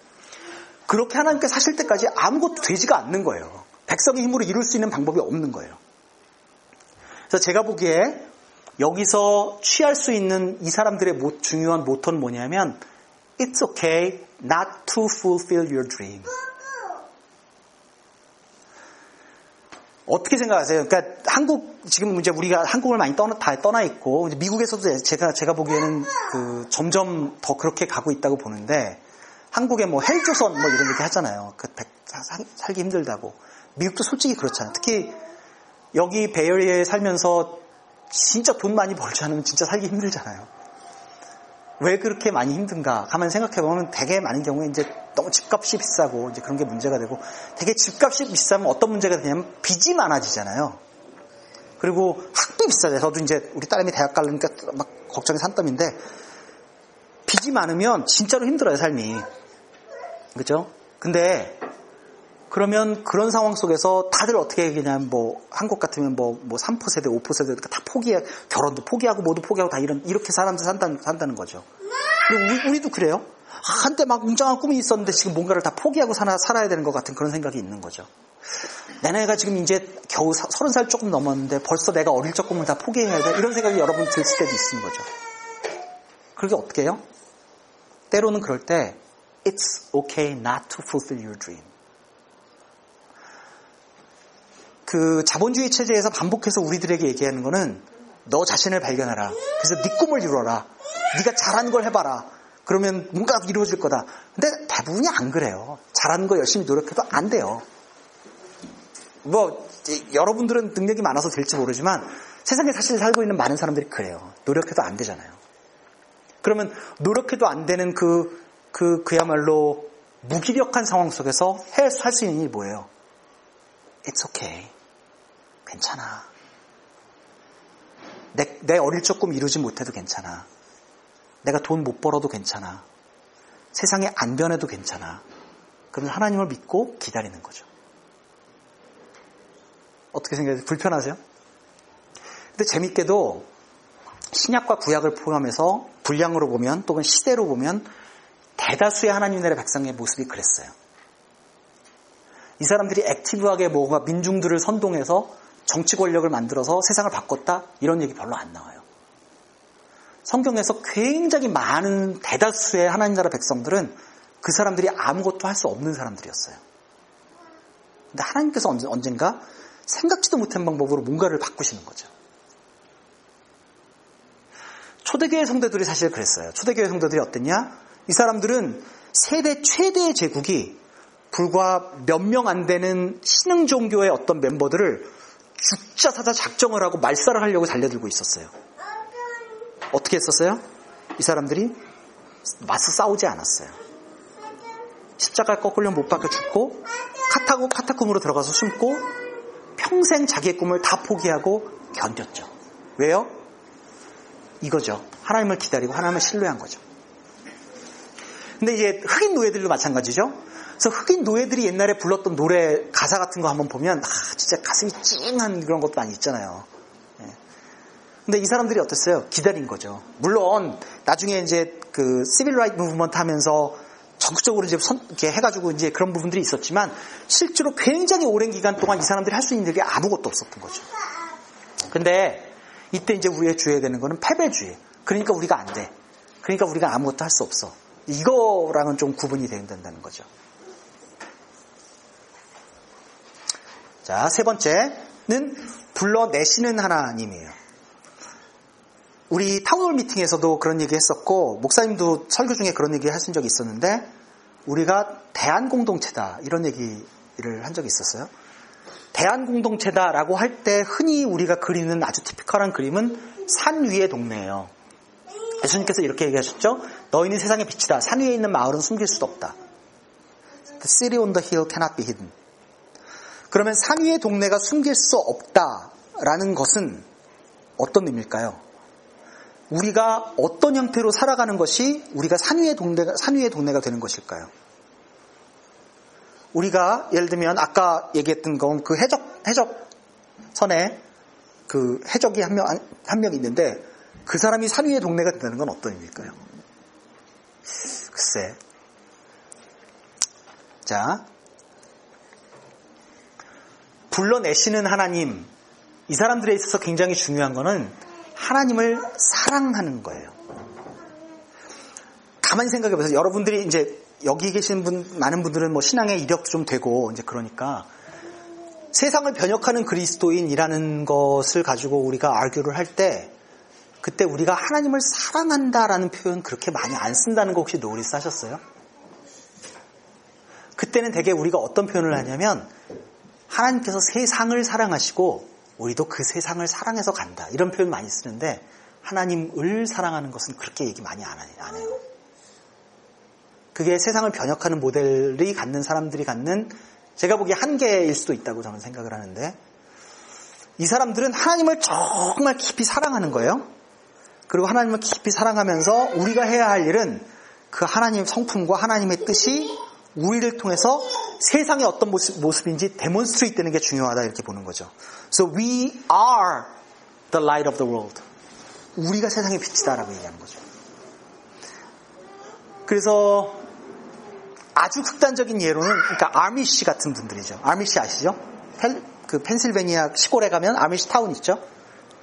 그렇게 하나님께서 하실 때까지 아무것도 되지가 않는 거예요. 백성의 힘으로 이룰 수 있는 방법이 없는 거예요. 그래서 제가 보기에 여기서 취할 수 있는 이 사람들의 중요한 모토는 뭐냐면 It's okay not to fulfill your dream. 어떻게 생각하세요? 그러니까 한국 지금 이제 우리가 한국을 많이 떠나 다 떠나 있고 미국에서도 제가 제가 보기에는 그 점점 더 그렇게 가고 있다고 보는데 한국에 뭐 헬조선 뭐 이런 얘기 하잖아요. 그 살기 힘들다고. 미국도 솔직히 그렇잖아요. 특히 여기 베이어리에 살면서 진짜 돈 많이 벌지 않으면 진짜 살기 힘들잖아요. 왜 그렇게 많이 힘든가 가만 생각해보면 되게 많은 경우에 이제 너무 집값이 비싸고 이제 그런 게 문제가 되고 되게 집값이 비싸면 어떤 문제가 되냐면 빚이 많아지잖아요. 그리고 학비 비싸요. 저도 이제 우리 딸내미 대학 가려니까 막 걱정이 산더미인데 빚이 많으면 진짜로 힘들어요, 삶이. 그죠? 근데 그러면 그런 상황 속에서 다들 어떻게 얘기냐면 뭐 한국 같으면 뭐, 뭐3% 세대, 5% 세대 다 포기해 결혼도 포기하고 모두 포기하고 다 이런 이렇게 사람들 산다는, 산다는 거죠. 우리, 우리도 그래요. 한때 막 웅장한 꿈이 있었는데 지금 뭔가를 다 포기하고 살아, 살아야 되는 것 같은 그런 생각이 있는 거죠. 내 나이가 지금 이제 겨우 서른 살 조금 넘었는데 벌써 내가 어릴 적 꿈을 다 포기해야 돼 이런 생각이 여러분 들 때도 있는 거죠. 그게 어떻게 해요? 때로는 그럴 때 It's okay not to fulfill your dream. 그 자본주의 체제에서 반복해서 우리들에게 얘기하는 거는 너 자신을 발견하라. 그래서 네 꿈을 이루어라. 네가 잘한 걸 해봐라. 그러면 뭔가 이루어질 거다. 근데 대부분이 안 그래요. 잘하는 거 열심히 노력해도 안 돼요. 뭐 여러분들은 능력이 많아서 될지 모르지만 세상에 사실 살고 있는 많은 사람들이 그래요. 노력해도 안 되잖아요. 그러면 노력해도 안 되는 그, 그, 그야말로 무기력한 상황 속에서 할 수 있는 일이 뭐예요? It's okay. 괜찮아. 내, 내 어릴 적 꿈 이루지 못해도 괜찮아. 내가 돈 못 벌어도 괜찮아. 세상에 안 변해도 괜찮아. 그러면 하나님을 믿고 기다리는 거죠. 어떻게 생각하세요? 불편하세요? 근데 재밌게도 신약과 구약을 포함해서 분량으로 보면 또는 시대로 보면 대다수의 하나님 나라의 백성의 모습이 그랬어요. 이 사람들이 액티브하게 뭔가 민중들을 선동해서 정치 권력을 만들어서 세상을 바꿨다 이런 얘기 별로 안 나와요. 성경에서 굉장히 많은 대다수의 하나님 나라 백성들은 그 사람들이 아무것도 할 수 없는 사람들이었어요. 근데 하나님께서 언젠가 생각지도 못한 방법으로 뭔가를 바꾸시는 거죠. 초대교회 성도들이 사실 그랬어요. 초대교회 성도들이 어땠냐? 이 사람들은 세대 최대의 제국이 불과 몇 명 안 되는 신흥 종교의 어떤 멤버들을 죽자 사자 작정을 하고 말살을 하려고 달려들고 있었어요. 어떻게 했었어요? 이 사람들이 맞서 싸우지 않았어요. 십자가 꺾으려 못 박혀 죽고 카타고 카타쿰으로 들어가서 숨고 평생 자기의 꿈을 다 포기하고 견뎠죠. 왜요? 이거죠. 하나님을 기다리고 하나님을 신뢰한 거죠. 근데 이제 흑인 노예들도 마찬가지죠. 그래서 흑인 노예들이 옛날에 불렀던 노래 가사 같은 거 한번 보면 아 진짜 가슴이 찡한 그런 것도 많이 있잖아요. 예. 근데 이 사람들이 어땠어요? 기다린 거죠. 물론 나중에 이제 그 civil right movement 하면서 전국적으로 이제 선, 이렇게 해가지고 이제 그런 부분들이 있었지만 실제로 굉장히 오랜 기간 동안 이 사람들이 할 수 있는 게 아무것도 없었던 거죠. 근데 이때 이제 우리가 주의해야 되는 거는 패배주의. 그러니까 우리가 안 돼. 그러니까 우리가 아무것도 할 수 없어. 이거랑은 좀 구분이 돼야 된다는 거죠. 자, 세 번째는 불러내시는 하나님이에요. 우리 town hall meeting에서도 그런 얘기 했었고, 목사님도 설교 중에 그런 얘기 하신 적이 있었는데, 우리가 대안공동체다, 이런 얘기를 한 적이 있었어요. 대안공동체다라고 할 때 흔히 우리가 그리는 아주 typical한 그림은 산 위의 동네예요. 예수님께서 이렇게 얘기하셨죠? 너희는 세상의 빛이다. 산 위에 있는 마을은 숨길 수도 없다. The city on the hill cannot be hidden. 그러면 산 위의 동네가 숨길 수 없다라는 것은 어떤 의미일까요? 우리가 어떤 형태로 살아가는 것이 우리가 산 위의 동네가, 산 위의 동네가 되는 것일까요? 우리가 예를 들면 아까 얘기했던 건 그 해적, 해적선에 그 해적이 한 명, 한 명 있는데 그 사람이 산 위의 동네가 된다는 건 어떤 의미일까요? 글쎄. 자. 불러내시는 하나님. 이 사람들에 있어서 굉장히 중요한 거는 하나님을 사랑하는 거예요. 가만히 생각해 보세요. 여러분들이 이제 여기 계신 분, 많은 분들은 뭐 신앙의 이력도 좀 되고, 이제 그러니까 세상을 변혁하는 그리스도인이라는 것을 가지고 우리가 알교를 할 때, 그때 우리가 하나님을 사랑한다라는 표현 그렇게 많이 안 쓴다는 거 혹시 노리스 하셨어요? 그때는 되게 우리가 어떤 표현을 하냐면, 하나님께서 세상을 사랑하시고, 우리도 그 세상을 사랑해서 간다. 이런 표현 많이 쓰는데, 하나님을 사랑하는 것은 그렇게 얘기 많이 안 해요. 그게 세상을 변혁하는 모델이 갖는 사람들이 갖는 제가 보기에 한계일 수도 있다고 저는 생각을 하는데 이 사람들은 하나님을 정말 깊이 사랑하는 거예요. 그리고 하나님을 깊이 사랑하면서 우리가 해야 할 일은 그 하나님 성품과 하나님의 뜻이 우리를 통해서 세상의 어떤 모습, 인지 demonstrate 되는 게 중요하다 이렇게 보는 거죠. So we are the light of the world. 우리가 세상의 빛이다라고 얘기하는 거죠. 그래서 아주 극단적인 예로는 그러니까 아미시 같은 분들이죠. 아미시 아시죠? 펜, 그 펜실베니아 시골에 가면 아미시 타운 있죠?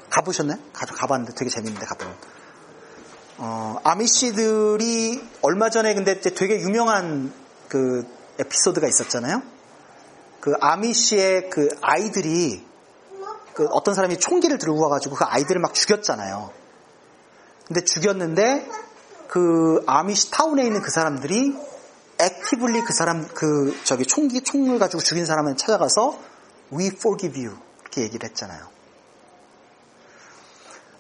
가보셨나요? 가, 가봤는데 되게 재밌는데 가보면. 어, 아미시들이 얼마 전에 근데 되게 유명한 그 에피소드가 있었잖아요. 그 아미시의 그 아이들이 그 어떤 사람이 총기를 들고 와가지고 그 아이들을 막 죽였잖아요. 근데 죽였는데 그 아미시 타운에 있는 그 사람들이 actively 그 사람 그 저기 총기 총을 가지고 죽인 사람을 찾아가서 we forgive you 이렇게 얘기를 했잖아요.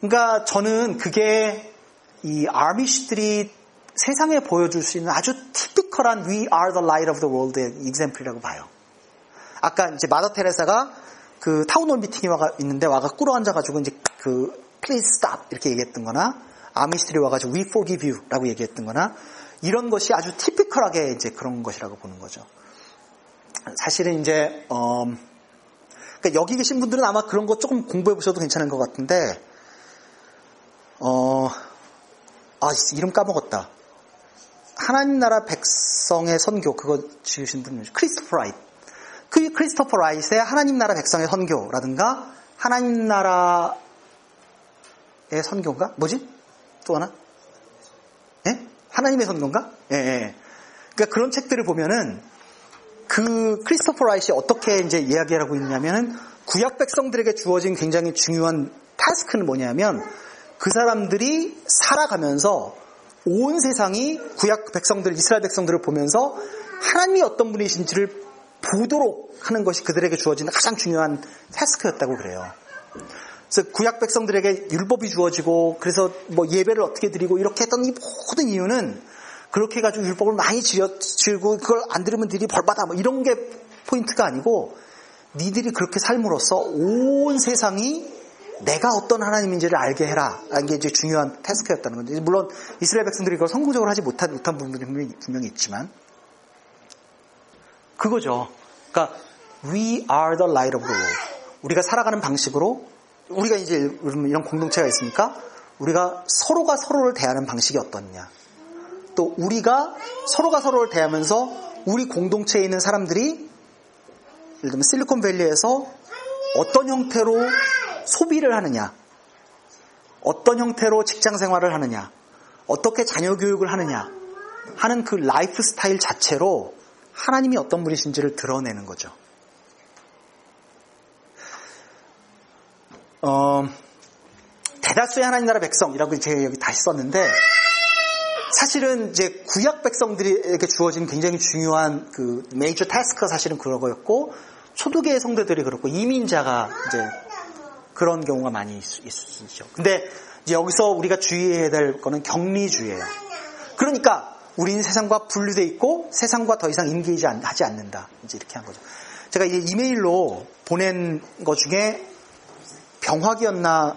그러니까 저는 그게 이 아미시들이 세상에 보여줄 수 있는 아주 typical한 we are the light of the world의 example이라고 봐요. 아까 이제 마더 테레사가 그 town hall meeting에 와가 있는데 와가 꿇어 앉아가지고 이제 그 please stop 이렇게 얘기했던 거나 아미시들이 와가지고 we forgive you라고 얘기했던 거나 이런 것이 아주 typical하게 이제 그런 것이라고 보는 거죠. 사실은 이제 어, 그러니까 여기 계신 분들은 아마 그런 거 조금 공부해 보셔도 괜찮은 것 같은데 어, 아 이름 까먹었다. 하나님 나라 백성의 선교 그거 지으신 분이 크리스토퍼 라이트. 그 크리스토퍼 라이트의 하나님 나라 백성의 선교라든가 하나님 나라의 선교인가? 뭐지? 또 하나? 예? 하나님의 선교인가? 예, 예. 그러니까 그런 책들을 보면은 그 크리스토퍼 라이시 어떻게 이제 이야기를 하고 있냐면은 구약 백성들에게 주어진 굉장히 중요한 타스크는 뭐냐면 그 사람들이 살아가면서 온 세상이 구약 백성들, 이스라엘 백성들을 보면서 하나님이 어떤 분이신지를 보도록 하는 것이 그들에게 주어진 가장 중요한 타스크였다고 그래요. 그래서 구약 백성들에게 율법이 주어지고 그래서 뭐 예배를 어떻게 드리고 이렇게 했던 이 모든 이유는 그렇게 해가지고 율법을 많이 지르고 그걸 안 들으면 니들이 벌받아 뭐 이런 게 포인트가 아니고 니들이 그렇게 삶으로써 온 세상이 내가 어떤 하나님인지를 알게 해라. 이게 이제 중요한 태스크였다는 건데 물론 이스라엘 백성들이 그걸 성공적으로 하지 못한 못한 부분들이 분명히, 분명히 있지만 그거죠. 그러니까 we are the light of the world. 우리가 살아가는 방식으로 우리가 이제 이런 공동체가 있으니까 우리가 서로가 서로를 대하는 방식이 어떻냐. 또 우리가 서로가 서로를 대하면서 우리 공동체에 있는 사람들이 예를 들면 실리콘밸리에서 어떤 형태로 소비를 하느냐, 어떤 형태로 직장 생활을 하느냐, 어떻게 자녀 교육을 하느냐? 하는 그 라이프 스타일 자체로 하나님이 어떤 분이신지를 드러내는 거죠. 어, 대다수의 하나님 나라 백성이라고 제가 여기 다시 썼는데 사실은 이제 구약 백성들에게 주어진 굉장히 중요한 그 메이저 타스크가 사실은 그런 거였고 초두계의 성도들이 그렇고 이민자가 이제 그런 경우가 많이 있으시죠. 근데 여기서 우리가 주의해야 될 거는 격리주의예요. 그러니까 우리는 세상과 분류돼 있고 세상과 더 이상 인게이지 하지 않는다. 이제 이렇게 한 거죠. 제가 이게 이메일로 보낸 것 중에 병화기였나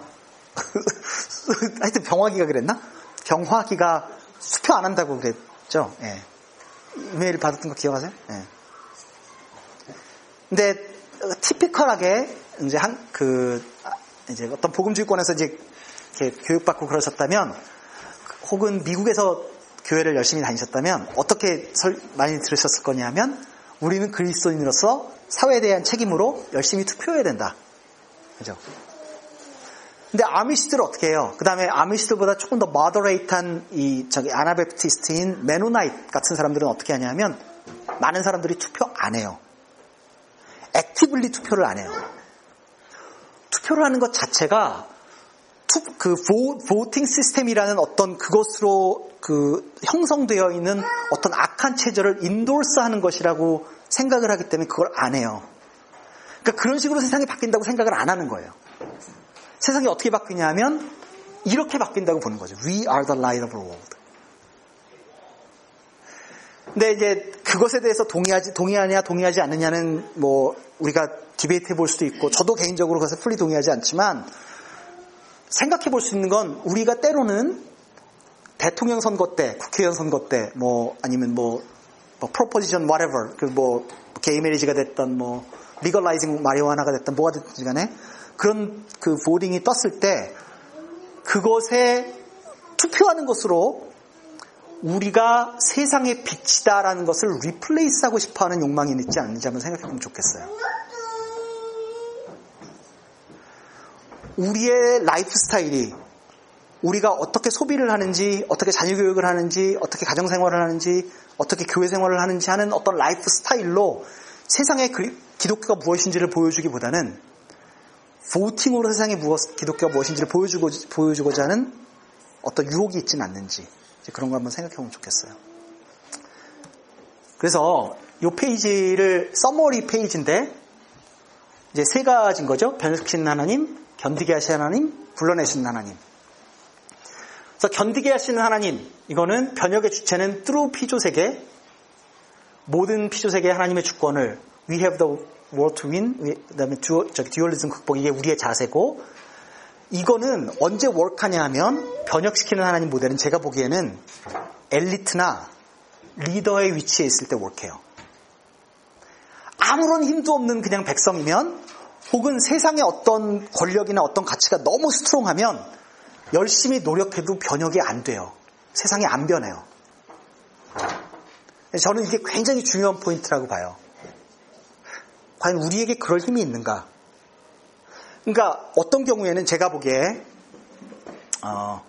[laughs] 하여튼 병화기가 그랬나? 병화기가 수표 안 한다고 그랬죠. 예. 이메일 받았던 거 기억하세요? 예. 근데 티피컬하게 이제 한 그 이제 어떤 복음주의권에서 이제 교육받고 그러셨다면 혹은 미국에서 교회를 열심히 다니셨다면 어떻게 설, 많이 들으셨을 거냐면 우리는 그리스도인으로서 사회에 대한 책임으로 열심히 투표해야 된다. 그죠? 근데 아미시들은 어떻게 해요? 그 다음에 아미시들보다 조금 더 moderate한 이 저기 Anabaptist인 메노나이트 같은 사람들은 어떻게 하냐면 많은 사람들이 투표 안 해요. actively 투표를 안 해요. 투표를 하는 것 자체가 투, 그 보, voting 시스템이라는 어떤 그것으로 그 형성되어 있는 어떤 악한 체제를 인돌스하는 것이라고 생각을 하기 때문에 그걸 안 해요. 그러니까 그런 식으로 세상이 바뀐다고 생각을 안 하는 거예요. 세상이 어떻게 바뀌냐면 이렇게 바뀐다고 보는 거죠. We are the light of the world. 근데 이제 그것에 대해서 동의하지 동의하냐 동의하지 않느냐는 뭐 우리가 디베이트 해볼 수도 있고 저도 개인적으로 그것에 풀리 동의하지 않지만 생각해 볼 수 있는 건 우리가 때로는 대통령 선거 때, 국회의원 선거 때, 뭐 아니면 뭐, 뭐 proposition whatever 그뭐 gay marriage가 됐던 뭐 legalizing marijuana가 됐던 뭐가 됐든지 간에 그런 그 voting이 떴을 때 그것에 투표하는 것으로 우리가 세상의 빛이다라는 것을 replace하고 싶어하는 욕망이 있지 않는지 한번 생각해 보면 좋겠어요. 우리의 라이프 스타일이 우리가 어떻게 소비를 하는지, 어떻게 자녀 교육을 하는지, 어떻게 가정 생활을 하는지, 어떻게 교회 생활을 하는지 하는 어떤 라이프 스타일로 세상의 기독교가 무엇인지를 보여주기보다는 voting으로 세상에 무엇, 기독교가 무엇인지를 보여주고, 보여주고자 하는 어떤 유혹이 있지는 않는지 그런 걸 한번 생각해 보면 좋겠어요. 그래서 이 페이지를 summary 페이지인데 이제 세 가지인 거죠. 변혁신 하나님, 견디게 하시는 하나님, 불러내신 하나님. 그래서 견디게 하시는 하나님, 이거는 변혁의 주체는 뚜루 피조세계, 모든 피조세계 하나님의 주권을 We have the world to win, 그 다음에 듀, 저기 듀얼리즘 극복, 이게 우리의 자세고, 이거는 언제 월크하냐 하면 변혁시키는 하나님 모델은 제가 보기에는 엘리트나 리더의 위치에 있을 때 월크해요. 아무런 힘도 없는 그냥 백성이면 혹은 세상의 어떤 권력이나 어떤 가치가 너무 스트롱하면 열심히 노력해도 변혁이 안 돼요. 세상이 안 변해요. 저는 이게 굉장히 중요한 포인트라고 봐요. 과연 우리에게 그럴 힘이 있는가? 그러니까 어떤 경우에는 제가 보기에 어,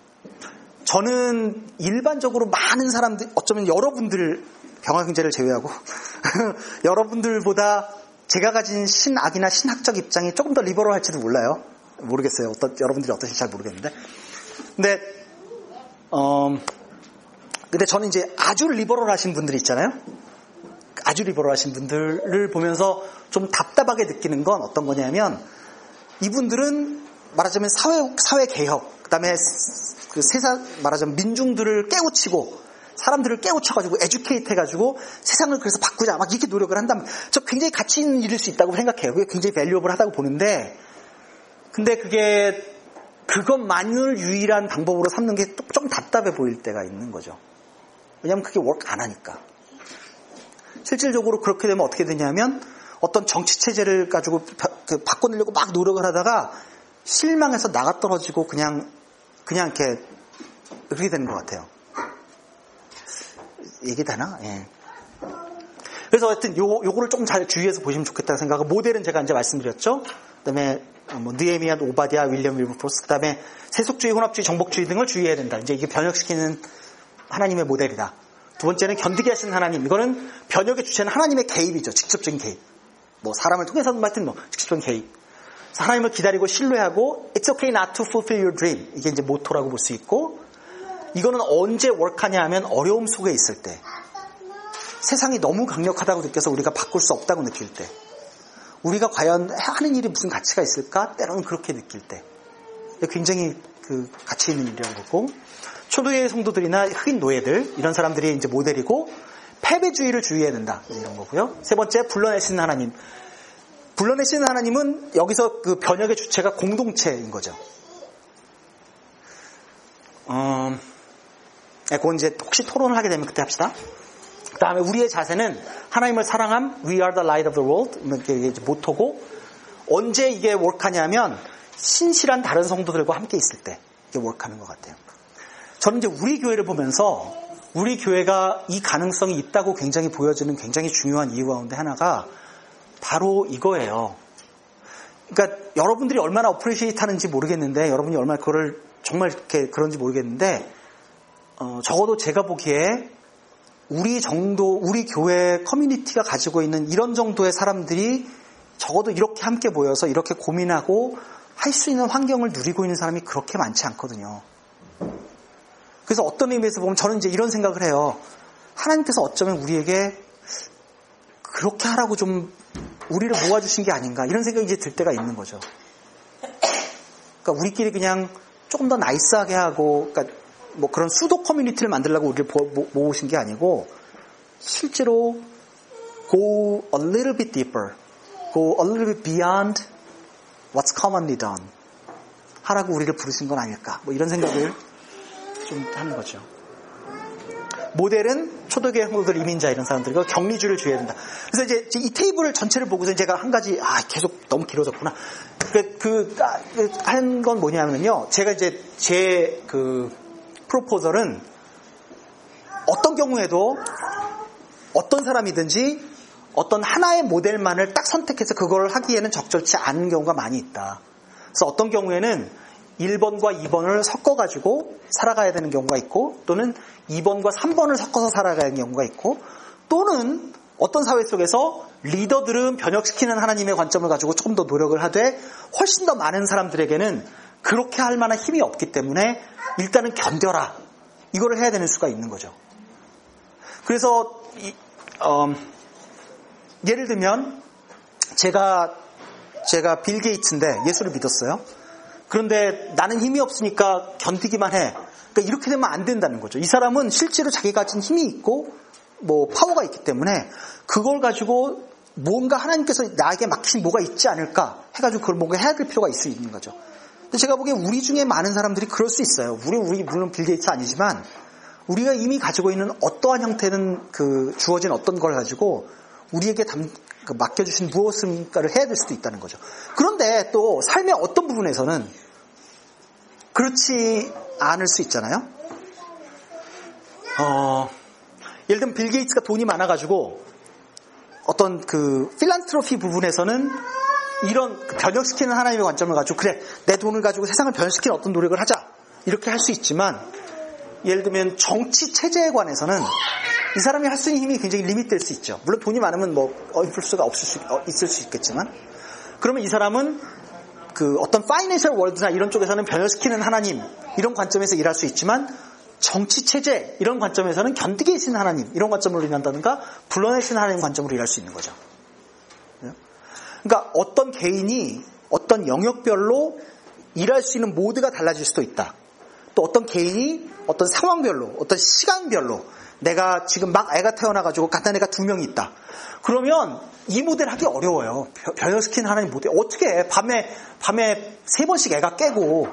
저는 일반적으로 많은 사람들 어쩌면 여러분들 병화경제를 제외하고 [laughs] 여러분들보다 제가 가진 신학이나 신학적 입장이 조금 더 리버럴할지도 몰라요. 모르겠어요. 어떤 여러분들이 어떠신지 잘 모르겠는데. 근데 어 근데 저는 이제 아주 리버럴하신 분들이 있잖아요. 아주 리버럴하신 분들을 보면서 좀 답답하게 느끼는 건 어떤 거냐면 이분들은 말하자면 사회 사회 개혁, 그다음에 그 세상 말하자면 민중들을 깨우치고 사람들을 깨우쳐가지고 educate 해가지고 세상을 그래서 바꾸자 막 이렇게 노력을 한다면 저 굉장히 가치 있는 일일 수 있다고 생각해요. 그게 굉장히 valuable 하다고 보는데 근데 그게 그것만을 유일한 방법으로 삼는 게 좀 답답해 보일 때가 있는 거죠. 왜냐하면 그게 work 안 하니까. 실질적으로 그렇게 되면 어떻게 되냐면 어떤 정치 체제를 가지고 그 바꿔내려고 막 노력을 하다가 실망해서 나가 떨어지고 그냥 그냥 이렇게 그렇게 되는 것 같아요. 얘기 되나? 예. 그래서 하여튼 요, 요거를 조금 잘 주의해서 보시면 좋겠다는 생각을 모델은 제가 이제 말씀드렸죠. 그 다음에 뭐 느에미아, 오바디아, 윌리엄 윌버포스, 그 다음에 세속주의, 혼합주의, 정복주의 등을 주의해야 된다. 이제 이게 변혁시키는 하나님의 모델이다. 두 번째는 견디게 하시는 하나님. 이거는 변혁의 주체는 하나님의 개입이죠. 직접적인 개입. 뭐 사람을 통해서든 하여튼 뭐 직접적인 개입. 하나님을 기다리고 신뢰하고 It's okay not to fulfill your dream. 이게 이제 모토라고 볼 수 있고 이거는 언제 월크하냐 하면 어려움 속에 있을 때 세상이 너무 강력하다고 느껴서 우리가 바꿀 수 없다고 느낄 때 우리가 과연 하는 일이 무슨 가치가 있을까? 때로는 그렇게 느낄 때 굉장히 그 가치 있는 일이라고 보고 초대의 성도들이나 흑인 노예들 이런 사람들이 이제 모델이고 패배주의를 주의해야 된다 이런 거고요. 세 번째 불러내시는 하나님. 불러내시는 하나님은 여기서 그 변혁의 주체가 공동체인 거죠. 어, 네, 그건 이제 혹시 토론을 하게 되면 그때 합시다. 그 다음에 우리의 자세는 하나님을 사랑함, We are the light of the world, 이게 이제 모토고, 언제 이게 월크하냐면, 신실한 다른 성도들과 함께 있을 때, 이게 월크하는 것 같아요. 저는 이제 우리 교회를 보면서, 우리 교회가 이 가능성이 있다고 굉장히 보여지는 굉장히 중요한 이유 가운데 하나가, 바로 이거예요. 그러니까 여러분들이 얼마나 appreciate 하는지 모르겠는데, 여러분이 얼마나 그거를 정말 이렇게 그런지 모르겠는데, 어, 적어도 제가 보기에 우리 정도, 우리 교회 커뮤니티가 가지고 있는 이런 정도의 사람들이 적어도 이렇게 함께 모여서 이렇게 고민하고 할 수 있는 환경을 누리고 있는 사람이 그렇게 많지 않거든요. 그래서 어떤 의미에서 보면 저는 이제 이런 생각을 해요. 하나님께서 어쩌면 우리에게 그렇게 하라고 좀 우리를 모아주신 게 아닌가 이런 생각이 이제 들 때가 있는 거죠. 그러니까 우리끼리 그냥 조금 더 나이스하게 하고, 그러니까 뭐 그런 수도 커뮤니티를 만들려고 우리를 모으신 게 아니고 실제로 go a little bit deeper, go a little bit beyond what's commonly done 하라고 우리를 부르신 건 아닐까 뭐 이런 생각을 좀 하는 거죠. 모델은 초대교회 성도들 이민자 이런 사람들이 격리주를 주어야 된다. 그래서 이제 이 테이블을 전체를 보고서 제가 한 가지 아 계속 너무 길어졌구나. 그그한 건 뭐냐면요. 제가 이제 제 그 프로포절은 어떤 경우에도 어떤 사람이든지 어떤 하나의 모델만을 딱 선택해서 그걸 하기에는 적절치 않은 경우가 많이 있다. 그래서 어떤 경우에는 1번과 2번을 섞어가지고 살아가야 되는 경우가 있고 또는 2번과 3번을 섞어서 살아가야 하는 경우가 있고 또는 어떤 사회 속에서 리더들은 변혁시키는 하나님의 관점을 가지고 조금 더 노력을 하되 훨씬 더 많은 사람들에게는 그렇게 할 만한 힘이 없기 때문에 일단은 견뎌라. 이거를 해야 되는 수가 있는 거죠. 그래서 이, 어, 예를 들면 제가 제가 빌 게이츠인데 예수를 믿었어요. 그런데 나는 힘이 없으니까 견디기만 해. 그러니까 이렇게 되면 안 된다는 거죠. 이 사람은 실제로 자기가 가진 힘이 있고 뭐 파워가 있기 때문에 그걸 가지고 뭔가 하나님께서 나에게 맡기신 뭐가 있지 않을까 해가지고 그걸 뭔가 해야 될 필요가 있을 수 있는 거죠. 제가 보기에 우리 중에 많은 사람들이 그럴 수 있어요. 우리, 우리, 물론 빌게이츠 아니지만, 우리가 이미 가지고 있는 어떠한 형태는 그 주어진 어떤 걸 가지고 우리에게 담, 그 맡겨주신 무엇인가를 해야 될 수도 있다는 거죠. 그런데 또 삶의 어떤 부분에서는 그렇지 않을 수 있잖아요. 어, 예를 들면 빌 게이츠가 돈이 많아가지고 어떤 그 필란트로피 부분에서는 이런 변혁시키는 하나님의 관점을 가지고 그래 내 돈을 가지고 세상을 변혁시키는 어떤 노력을 하자 이렇게 할 수 있지만 예를 들면 정치 체제에 관해서는 이 사람이 할 수 있는 힘이 굉장히 리밋될 수 있죠. 물론 돈이 많으면 뭐 인플루스가 없을 수 어, 있을 수 있겠지만 그러면 이 사람은 그 어떤 파이낸셜 월드나 이런 쪽에서는 변혁시키는 하나님 이런 관점에서 일할 수 있지만 정치 체제 이런 관점에서는 견디게 하신 하나님 이런 관점으로 일한다든가 불러내신 하나님 관점으로 일할 수 있는 거죠. 그러니까 어떤 개인이 어떤 영역별로 일할 수 있는 모드가 달라질 수도 있다. 또 어떤 개인이 어떤 상황별로, 어떤 시간별로 내가 지금 막 애가 태어나가지고 같은 애가 두 명이 있다. 그러면 이 모델 하기 어려워요. 변형시킨 하나님 모델. 어떻게 해? 밤에, 밤에 세 번씩 애가 깨고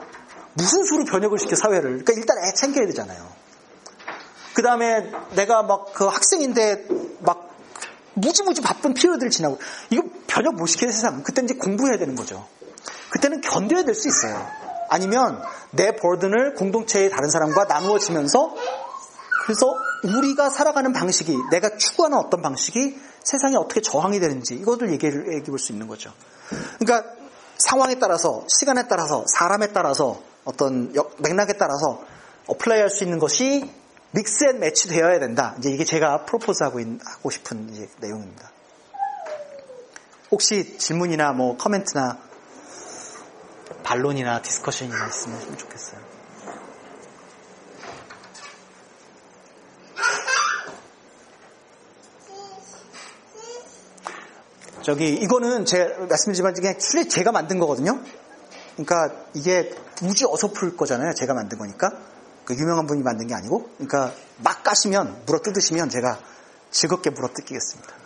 무슨 수로 변혁을 시켜 사회를. 그러니까 일단 애 챙겨야 되잖아요. 그 다음에 내가 막 그 학생인데 막 무지무지 바쁜 피로들을 지나고 이거 변혁 못 시키는 세상 그때 이제 공부해야 되는 거죠. 그때는 견뎌야 될 수 있어요. 아니면 내 버든을 공동체의 다른 사람과 나누어지면서 그래서 우리가 살아가는 방식이 내가 추구하는 어떤 방식이 세상에 어떻게 저항이 되는지 이것을 얘기해, 얘기해 볼 수 있는 거죠. 그러니까 상황에 따라서 시간에 따라서 사람에 따라서 어떤 맥락에 따라서 apply 할 수 있는 것이 mix and match 되어야 된다. 이제 이게 제가 프로포즈 하고, 싶은 이제 내용입니다. 혹시 질문이나 뭐 comment나 반론이나 discussion이나 있으면 좀 좋겠어요. 저기 이거는 제가 말씀드리지만 그냥 제가 만든 거거든요. 그러니까 이게 무지 어설플 거잖아요. 제가 만든 거니까. 그 유명한 분이 만든 게 아니고. 그러니까 막 까시면, 물어 뜯으시면 제가 즐겁게 물어 뜯기겠습니다.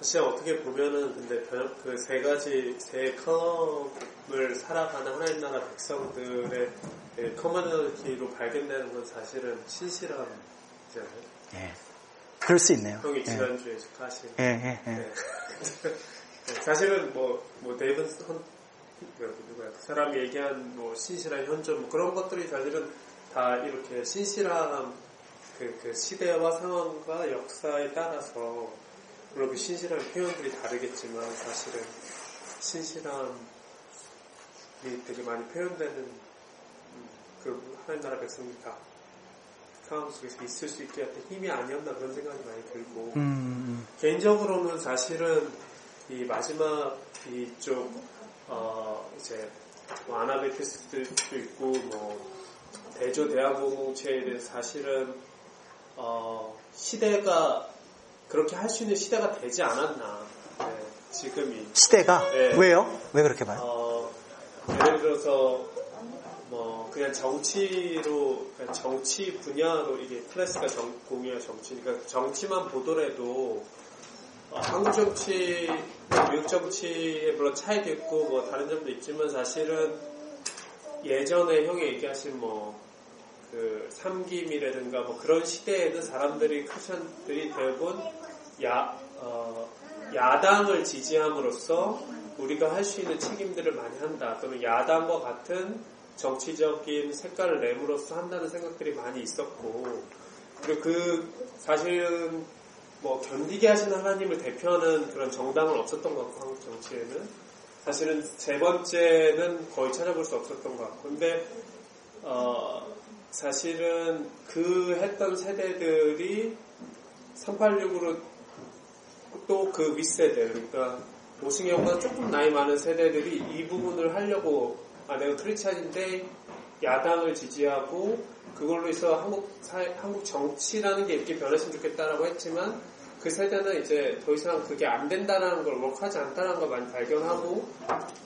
사실 어떻게 보면은 근데 그 세 가지 세 컴을 살아가는 하나님 나라 백성들의 커뮤니티로 발견되는 건 사실은 신실함이잖아요. 예. 그럴 수 있네요. 형이 예. 지난주에 하신. 예, 예, 예. 네. 사실은 뭐, 뭐, 데이비슨 헌터, 누구야, 그 사람이 얘기한 뭐, 신실한 현존, 뭐 그런 것들이 사실은 다 이렇게 신실한 그, 그 시대와 상황과 역사에 따라서, 물론 그 신실한 표현들이 다르겠지만, 사실은 신실함이 되게 많이 표현되는 음, 그 하나님 나라 백성들이 다 상황 속에서 있을 수 있게 했던 힘이 아니었나 그런 생각이 많이 들고, 음, 개인적으로는 사실은 이 마지막 이쪽 어 이제 뭐 아나베티스트도 있고 뭐 대조 대학공동체에 대해서 사실은 어 시대가 그렇게 할 수 있는 시대가 되지 않았나 네, 지금이 시대가 네. 왜요? 왜 그렇게 봐요? 어, 예를 들어서 뭐 그냥 정치로 그냥 정치 분야로 이게 클래스가 정, 공이야 정치니까 정치만 보더라도 어, 한국 정치, 미국 정치에 물론 차이도 있고 뭐 다른 점도 있지만 사실은 예전에 형이 얘기하신 뭐 그 삼김이라든가 뭐 그런 시대에는 사람들이 크리스천들이 대부분 야 어, 야당을 지지함으로써 우리가 할 수 있는 책임들을 많이 한다. 또는 야당과 같은 정치적인 색깔을 내므로써 한다는 생각들이 많이 있었고 그리고 그 사실은 뭐 견디게 하시는 하나님을 대표하는 그런 정당은 없었던 것 같고 한국 정치에는. 사실은 세 번째는 거의 찾아볼 수 없었던 것 같고 근데 어 사실은 그 했던 세대들이 386으로 또 그 윗세대 그러니까 오승영보다 조금 나이 많은 세대들이 이 부분을 하려고 아 내가 크리스찬인데 야당을 지지하고 그걸로 해서 한국 사회, 한국 정치라는 게 이렇게 변했으면 좋겠다라고 했지만 그 세대는 이제 더 이상 그게 안 된다라는 걸 워크하지 않다는 걸 많이 발견하고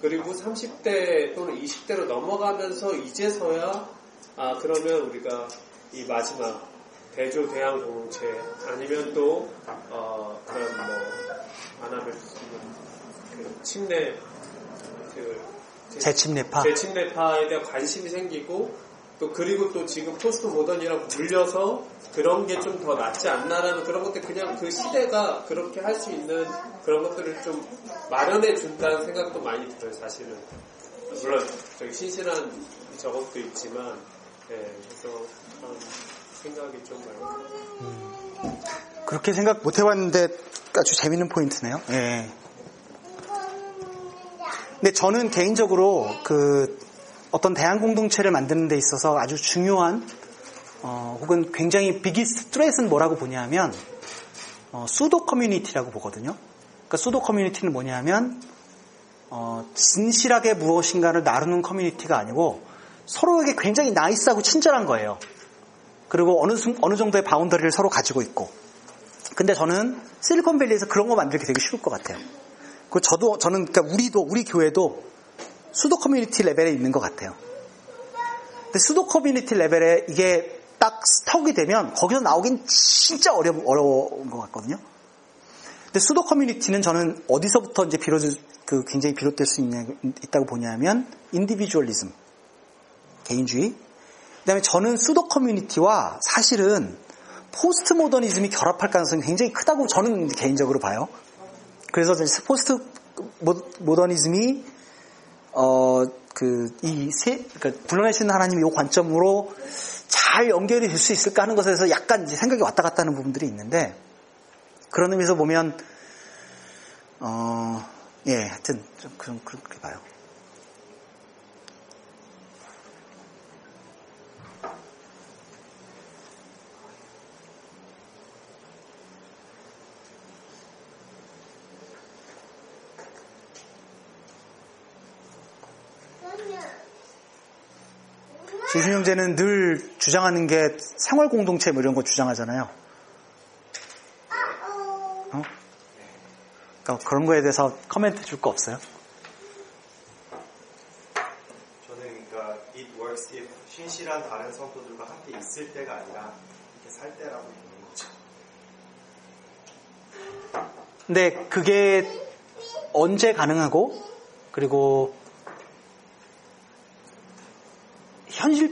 그리고 30대 또는 20대로 넘어가면서 이제서야 아 그러면 우리가 이 마지막 대조 대항 공동체 아니면 또 어, 그런 뭐 아나벨 그 침례 그 재침례파. 재침례파에 대한 관심이 생기고 또 그리고 또 지금 포스트 모던이라고 불려서 그런 게 좀 더 낫지 않나라는 그런 것들 그냥 그 시대가 그렇게 할 수 있는 그런 것들을 좀 마련해 준다는 생각도 많이 들어요 사실은 물론 저기 신실한 저것도 있지만 예, 그래서 참 생각이 좀 많이 그렇게 생각 못 해봤는데 아주 재밌는 포인트네요. 예. 근데 저는 개인적으로 그 어떤 대한 공동체를 만드는 데 있어서 아주 중요한 어, 혹은 굉장히 비기스트 트레스는 뭐라고 보냐면 어, pseudo community라고 보거든요. 그러니까 pseudo community는 뭐냐면 어, 진실하게 무엇인가를 나누는 커뮤니티가 아니고 서로에게 굉장히 nice하고 친절한 거예요. 그리고 어느, 순- 어느 정도의 boundary를 서로 가지고 있고. 근데 저는 실리콘밸리에서 그런 거 만들기 되게 쉬울 것 같아요. 그 저도 저는 그러니까 우리도 우리 교회도 pseudo community 레벨에 있는 것 같아요. 근데 pseudo community 레벨에 이게 딱 stuck이 되면 거기서 나오긴 진짜 어려 어려운 것 같거든요. 근데 pseudo community는 저는 어디서부터 이제 비롯 그 굉장히 비롯될 수 있냐, 있다고 보냐면 individualism 개인주의. 그다음에 저는 pseudo community와 사실은 포스트 모더니즘이 결합할 가능성이 굉장히 크다고 저는 개인적으로 봐요. 그래서 포스트 모- 모더니즘이 어 그 이세 그러니까 불러내시는 하나님의 이 관점으로 잘 연결이 될 수 있을까 하는 것에서 약간 이제 생각이 왔다 갔다 하는 부분들이 있는데 그런 의미에서 보면 어 예, 하여튼 좀 그런 그렇게 봐요. 지순 형제는 늘 주장하는 게 생활 공동체 뭐 이런 거 주장하잖아요. 어? 그러니까 그런 거에 대해서 코멘트 줄 거 없어요? 저는 그러니까 it works if 신실한 다른 성도들과 함께 있을 때가 아니라 이렇게 살 때라고 보는 거죠. 근데 그게 언제 가능하고 그리고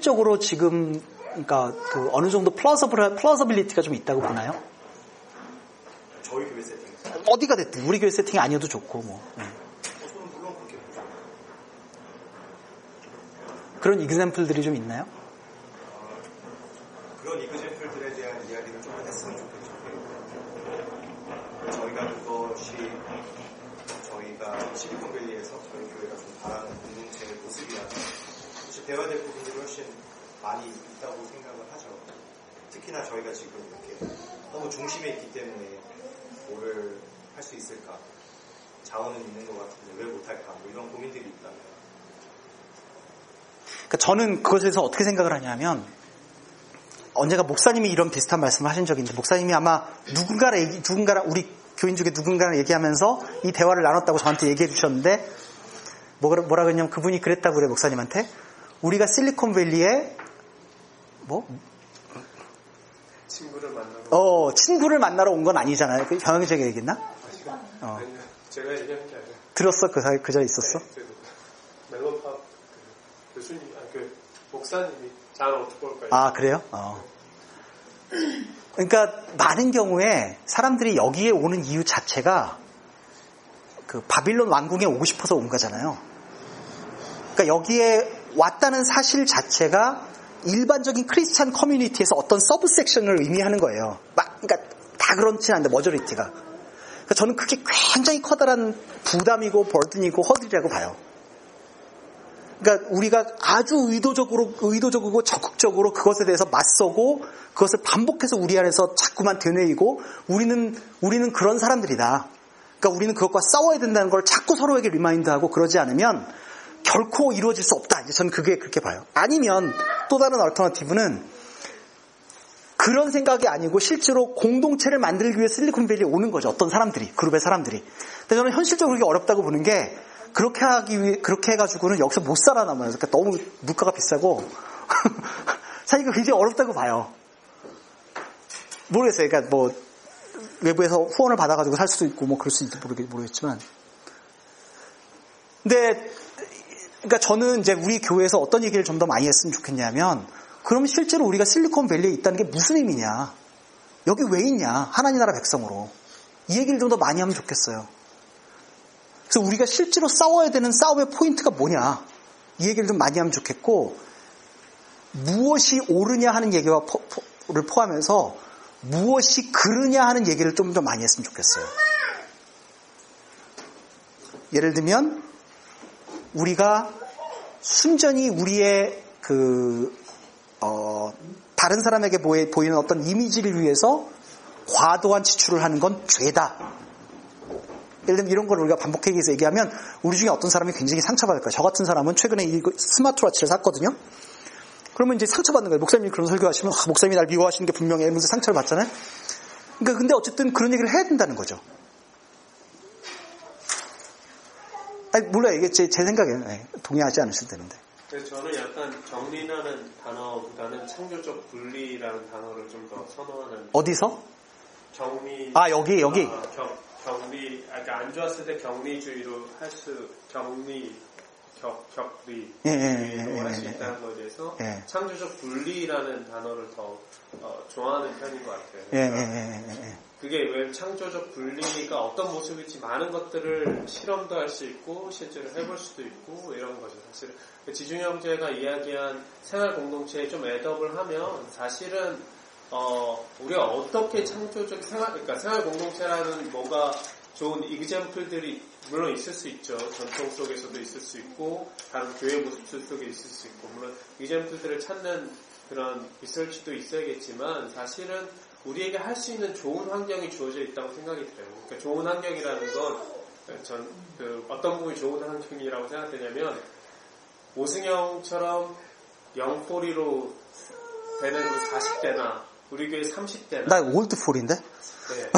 현실적으로 지금 그러니까 그 어느 정도 plausible plausibility가 좀 있다고 보나요? 저희 교회 세팅. 어디가 됐든 우리 교회 세팅이 아니어도 좋고 뭐 네. 그런 이그샘플들이 좀 있나요? 그런 이그젠플들에 대한 이야기를 좀 했으면 좋겠죠. 저희가 그것이 저희가 실리콘밸리에서 저희 교회가 좀 바라는 공동체의 모습이라면 사실 배워야 될 부분들이 훨씬 많이 있다고 생각을 하죠. 특히나 저희가 지금 이렇게 너무 중심에 있기 때문에 뭐를 할 수 있을까? 자원은 있는 것 같은데 왜 못할까? 뭐 이런 고민들이 있다면 그러니까 저는 그것에 대해서 어떻게 생각을 하냐면 언제가 목사님이 이런 비슷한 말씀을 하신 적이 있는데 목사님이 아마 누군가를 얘기, 누군가랑 우리 교인 중에 누군가랑 얘기하면서 이 대화를 나눴다고 저한테 얘기해 주셨는데 뭐라, 뭐라 그랬냐면 그분이 그랬다고 그래 목사님한테 우리가 실리콘밸리에 뭐 친구를 만나러 어, 친구를 만나러 온 건 아니잖아요. 그 경영제가 얘기했나? 어. 아니요 제가 얘기한 게 아니라 들었어? 그, 사- 그 자리에 있었어? 네, 그 멜로팝 그 교수님 아그 목사님이 잘 어떻게 볼까요? 아, 그래요? 어. 그러니까 많은 경우에 사람들이 여기에 오는 이유 자체가 그 바빌론 왕궁에 오고 싶어서 온 거잖아요. 그러니까 여기에 왔다는 사실 자체가 일반적인 Christian community에서 어떤 subsection을 의미하는 거예요. 막, 그러니까 다 그렇진 않은데 majority가. 그러니까 저는 그게 굉장히 커다란 부담이고 burden이고 허들이라고 봐요. 그러니까 우리가 아주 의도적으로 의도적이고 적극적으로 그것에 대해서 맞서고 그것을 반복해서 우리 안에서 자꾸만 되뇌이고 우리는 우리는 그런 사람들이다. 그러니까 우리는 그것과 싸워야 된다는 걸 자꾸 서로에게 remind하고 그러지 않으면 결코 이루어질 수 없다. 저는 그게 그렇게 봐요. 아니면 또 다른 alternative는 그런 생각이 아니고 실제로 공동체를 만들기 위해 실리콘밸리에 오는 거죠. 어떤 사람들이, 그룹의 사람들이. 근데 저는 현실적으로 그게 어렵다고 보는 게 그렇게 하기 위해, 그렇게 해가지고는 여기서 못 살아남아요. 그러니까 너무 물가가 비싸고 [laughs] 사실 그 굉장히 어렵다고 봐요. 모르겠어요. 그러니까 뭐 외부에서 후원을 받아가지고 살 수도 있고 뭐 그럴 수 있을지 모르겠, 모르겠지만. 근데 그러니까 저는 이제 우리 교회에서 어떤 얘기를 좀 더 많이 했으면 좋겠냐면 그럼 실제로 우리가 실리콘밸리에 있다는 게 무슨 의미냐? 여기 왜 있냐? 하나님 나라 백성으로. 이 얘기를 좀 더 많이 하면 좋겠어요. 그래서 우리가 실제로 싸워야 되는 싸움의 포인트가 뭐냐? 이 얘기를 좀 많이 하면 좋겠고 무엇이 옳으냐 하는 얘기와 포, 를 포함해서 무엇이 그르냐 하는 얘기를 좀 더 많이 했으면 좋겠어요. 예를 들면 우리가 순전히 우리의 그 어, 다른 사람에게 보이, 보이는 어떤 이미지를 위해서 과도한 지출을 하는 건 죄다. 예를 들면 이런 걸 우리가 반복해서 얘기하면 우리 중에 어떤 사람이 굉장히 상처받을 거예요. 저 같은 사람은 최근에 이 스마트워치를 샀거든요. 그러면 이제 상처받는 거예요. 목사님이 그런 설교하시면 아, 목사님이 날 미워하시는 게 분명해. 이러면서 상처를 받잖아요. 그러니까 근데 어쨌든 그런 얘기를 해야 된다는 거죠. 아니, 몰라요. 이게 제, 제 생각에는 네, 동의하지 않으실 텐데. 그래서 저는 약간 정리라는 단어보다는 창조적 분리라는 단어를 좀 더 선호하는 어디서? 정리 아 여기 여기. 아, 경, 격리 아, 그러니까 안 좋았을 때 격리주의로 할 수 격리 격 격리 예, 예, 예, 로할수 예, 예, 있다는 것에 대해서 예. 창조적 분리라는 단어를 더 어, 좋아하는 편인 것 같아요. 예, 예, 그러니까 예, 예, 예. 그게 왜 창조적 분리가 어떤 모습일지 많은 것들을 실험도 할 수 있고 실제로 해볼 수도 있고 이런 거죠. 사실 지중 형제가 이야기한 생활 공동체에 좀 애덕을 하면 사실은 어, 우리가 어떻게 창조적 생활 그러니까 생활 공동체라는 뭐가 좋은 이그젠플들이 물론 있을 수 있죠. 전통 속에서도 있을 수 있고 다른 교회 모습 속에 있을 수 있고 물론 이그젠플들을 찾는 그런 리서치도 있어야겠지만 사실은 우리에게 할 수 있는 좋은 환경이 주어져 있다고 생각이 들어요. 그러니까 좋은 환경이라는 건 전 그 어떤 부분이 좋은 환경이라고 생각되냐면 오승영처럼 영포리로 되는 40대나 우리 교회 30대나 나 올드폴인데? 네. [laughs]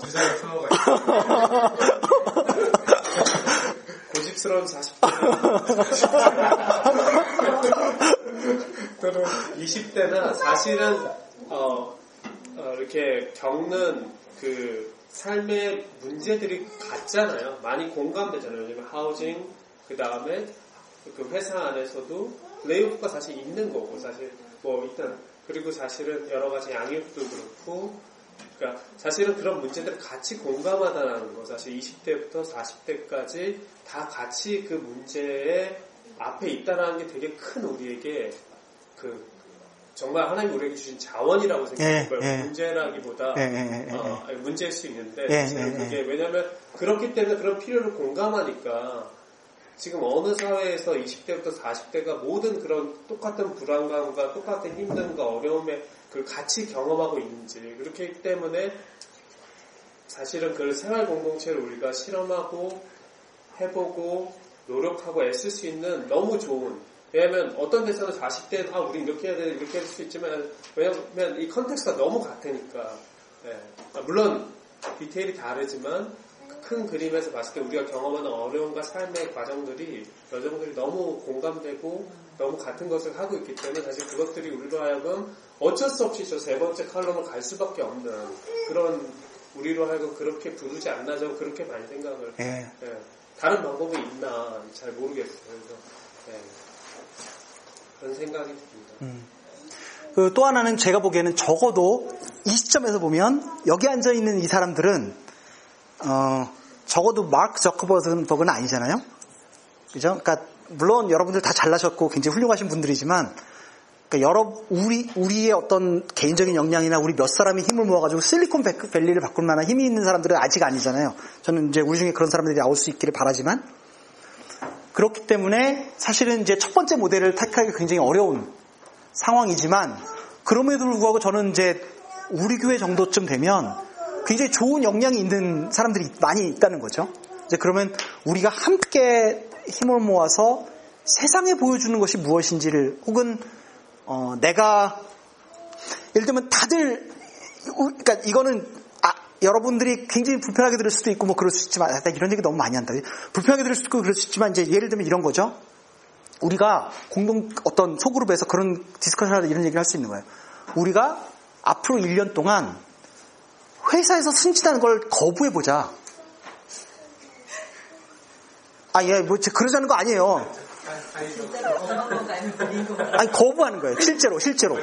두살 끊어가 고집스러운 40대 또는 20대나 사실은 어, 어, 이렇게 겪는 그 삶의 문제들이 같잖아요. 많이 공감되잖아요. 왜냐면 하우징 그 다음에 그 회사 안에서도 레이오프가 사실 있는 거고 사실 뭐 일단 그리고 사실은 여러 가지 양육도 그렇고 그러니까 사실은 그런 문제들을 같이 공감하다는 거 사실 20대부터 40대까지 다 같이 그 문제의 앞에 있다라는 게 되게 큰 우리에게 그 정말 하나님 우리에게 주신 자원이라고 생각해요. 예, 예. 문제라기보다 예, 예, 예, 어, 아니, 문제일 수 있는데 예, 예, 그게 왜냐하면 그렇기 때문에 그런 필요를 공감하니까 지금 어느 사회에서 20대부터 40대가 모든 그런 똑같은 불안감과 똑같은 힘듦과 어려움에 그걸 같이 경험하고 있는지 그렇기 때문에 사실은 그 생활 공동체를 우리가 실험하고 해보고 노력하고 애쓸 수 있는 너무 좋은 왜냐하면 어떤 데서는 40대 아 우리 이렇게 해야 돼 이렇게 할 수 있지만 왜냐하면 이 context가 너무 같으니까 예. 아, 물론 디테일이 다르지만 큰 그림에서 봤을 때 우리가 경험하는 어려움과 삶의 과정들이 여정들이 너무 공감되고 너무 같은 것을 하고 있기 때문에 사실 그것들이 우리로 하여금 어쩔 수 없이 저 세 번째 칼럼을 갈 수밖에 없는 그런 우리로 하여금 그렇게 부르지 않나 저는 그렇게 많이 생각을 예. 예. 다른 방법이 있나 잘 모르겠어요. 그래서 예. 그런 생각이 듭니다. 그또 하나는 제가 보기에는 적어도 이 시점에서 보면 여기 앉아 있는 이 사람들은 어, 적어도 마크 저커버그는 아니잖아요. 그죠? 그러니까 물론 여러분들 다 잘나셨고 굉장히 훌륭하신 분들이지만 그러니까 여러 우리 우리의 어떤 개인적인 역량이나 우리 몇 사람이 힘을 모아가지고 실리콘밸리를 바꿀 만한 힘이 있는 사람들은 아직 아니잖아요. 저는 이제 우리 중에 그런 사람들이 나올 수 있기를 바라지만 그렇기 때문에 사실은 이제 첫 번째 모델을 택하기 굉장히 어려운 상황이지만 그럼에도 불구하고 저는 이제 우리 교회 정도쯤 되면 굉장히 좋은 역량이 있는 사람들이 많이 있다는 거죠. 이제 그러면 우리가 함께 힘을 모아서 세상에 보여주는 것이 무엇인지를 혹은 어, 내가 예를 들면 다들 그러니까 이거는 아, 여러분들이 굉장히 불편하게 들을 수도 있고 뭐 그럴 수 있지만 이런 얘기 너무 많이 한다. 불편하게 들을 수도 있고 그럴 수 있지만 이제 예를 들면 이런 거죠. 우리가 공동 어떤 소그룹에서 그런 discussion을 이런 얘기를 할 수 있는 거예요. 우리가 앞으로 1년 동안 회사에서 승진하는 걸 거부해 보자. 아, 예, 뭐 그러자는 거 아니에요. 아니 거부하는 거예요. 실제로, 실제로.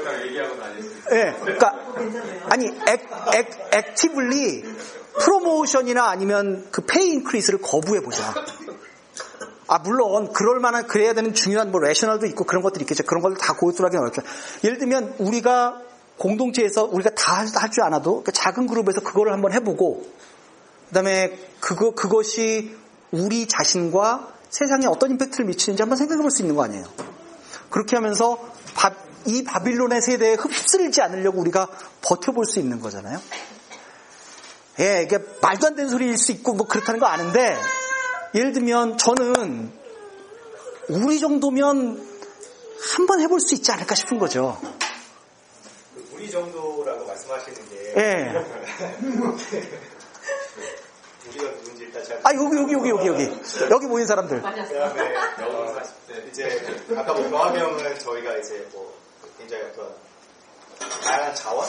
예, 그러니까 아니 액, 액, actively 프로모션이나 아니면 그 페이 인크리스를 거부해 보자. 아, 물론, 그럴 만한, 그래야 되는 중요한 뭐, 레셔널도 있고 그런 것들이 있겠죠. 그런 걸다 고수하기 어렵죠. 예를 들면, 우리가 공동체에서 우리가 다 할 줄 않아도 그 작은 그룹에서 그거를 한번 해보고, 그 다음에 그거, 그것이 우리 자신과 세상에 어떤 임팩트를 미치는지 한번 생각해 볼 수 있는 거 아니에요. 그렇게 하면서 바, 이 바빌론의 세대에 흡수르지 않으려고 우리가 버텨볼 수 있는 거잖아요. 예, 이게 말도 안 되는 소리일 수 있고 뭐 그렇다는 거 아는데, 예를 들면 저는 우리 정도면 한번 해볼 수 있지 않을까 싶은 거죠. 그 우리 정도라고 말씀하시는 게 예. [laughs] 우리가 누군지 일단 잘 아 여기 여기 여기 여기 여기 여기 모인 사람들. 그다음에 이제 아까 뭐 병합형은 저희가 이제 뭐 굉장히 어떤 다양한 자원,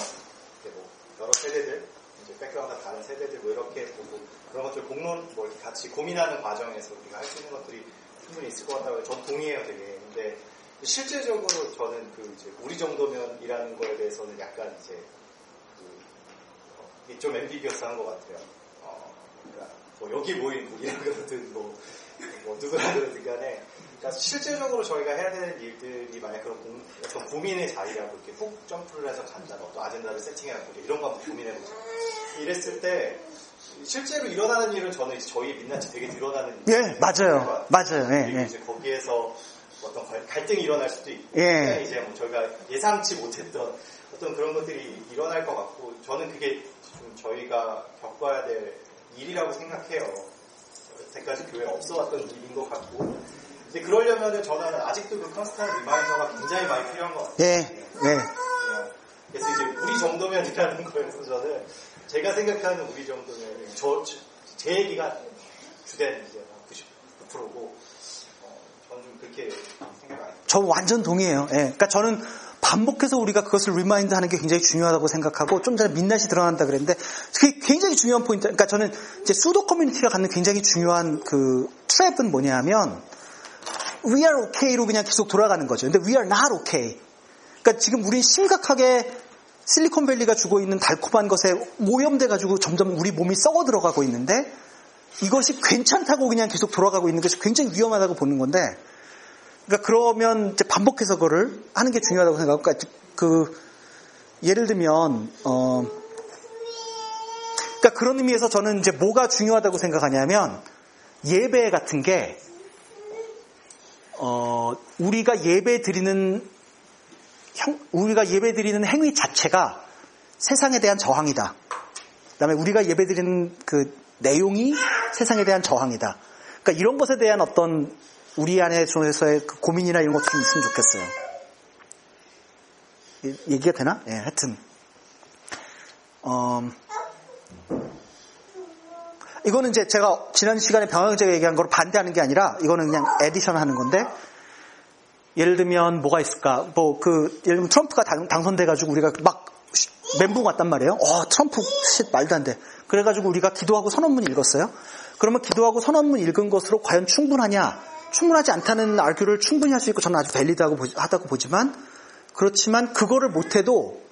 뭐 여러 세대들, 이제 백그라운드 다른 세대들 뭐 이렇게 보고 그런 것들 공론 뭐 같이 고민하는 과정에서 우리가 할 수 있는 것들이 충분히 있을 것 같다고 전 동의해요 되게. 근데 실제적으로 저는 그 이제 우리 정도면이라는 거에 대해서는 약간 이제 그 어, 좀 ambiguous한 것 같아요. 어, 그러니까 뭐 여기 모인 우리라는 거든 뭐, 뭐 누구라든 간에 그러니까 실제적으로 저희가 해야 되는 일들이 만약 그런 고, 어떤 고민의 자리라고 이렇게 훅 점프를 해서 간다는 어떤 아젠다를 세팅해갖고 이런 거 한번 고민해보자. 이랬을 때 실제로 일어나는 일은 저는 이제 저희 민낯이 되게 드러나는 예, 맞아요. 맞아요. 예, 예. 이제 거기에서 어떤 갈- 갈등이 일어날 수도 있고 예. 이제 뭐 저희가 예상치 못했던 어떤 그런 것들이 일어날 것 같고 저는 그게 좀 저희가 겪어야 될 일이라고 생각해요. 때까지 교회에 없어왔던 일인 것 같고 근데 그러려면 저는 아직도 그 constant reminder가 굉장히 많이 필요한 것 같아요. 예, 예. 그래서 이제 우리 정도면이라는 거에서 저는 제가 생각하는 우리 정도면 저, 제 얘기가 주된 이제 99%고 어, 저는 좀 그렇게 생각 안 해요. 저 완전 동의해요. 예. 그러니까 저는 반복해서 우리가 그것을 remind 하는 게 굉장히 중요하다고 생각하고 좀 전에 민낯이 드러난다 그랬는데 그게 굉장히 중요한 포인트. 그러니까 저는 이제 수도 커뮤니티가 갖는 굉장히 중요한 그 트랩은 뭐냐면 we are okay로 그냥 계속 돌아가는 거죠. 근데 we are not okay. 그러니까 지금 우린 심각하게 실리콘밸리가 주고 있는 달콤한 것에 오염돼 가지고 점점 우리 몸이 썩어 들어가고 있는데 이것이 괜찮다고 그냥 계속 돌아가고 있는 것이 굉장히 위험하다고 보는 건데 그러니까 그러면 이제 반복해서 그거를 하는 게 중요하다고 생각하고 그러니까 그 예를 들면 어 그러니까 그런 의미에서 저는 이제 뭐가 중요하다고 생각하냐면 예배 같은 게 어, 우리가 예배 드리는 형, 우리가 예배 드리는 행위 자체가 세상에 대한 저항이다. 그다음에 우리가 예배 드리는 그 내용이 세상에 대한 저항이다. 그러니까 이런 것에 대한 어떤 우리 안에서의 그 고민이나 이런 것도 좀 있으면 좋겠어요. 이- 얘기가 되나? 예, 하여튼. 어, 이거는 이제 제가 지난 시간에 병영제가 얘기한 거로 반대하는 게 아니라 이거는 그냥 addition 하는 건데 예를 들면 뭐가 있을까? 뭐 그 예를 들면 트럼프가 당, 당선돼가지고 우리가 막 멘붕 왔단 말이에요. 어 트럼프 씨 말도 안 돼. 그래가지고 우리가 기도하고 선언문 읽었어요. 그러면 기도하고 선언문 읽은 것으로 과연 충분하냐? 충분하지 않다는 argue를 충분히 할 수 있고 저는 아주 valid하고 하다고 보지만 그렇지만 그거를 못해도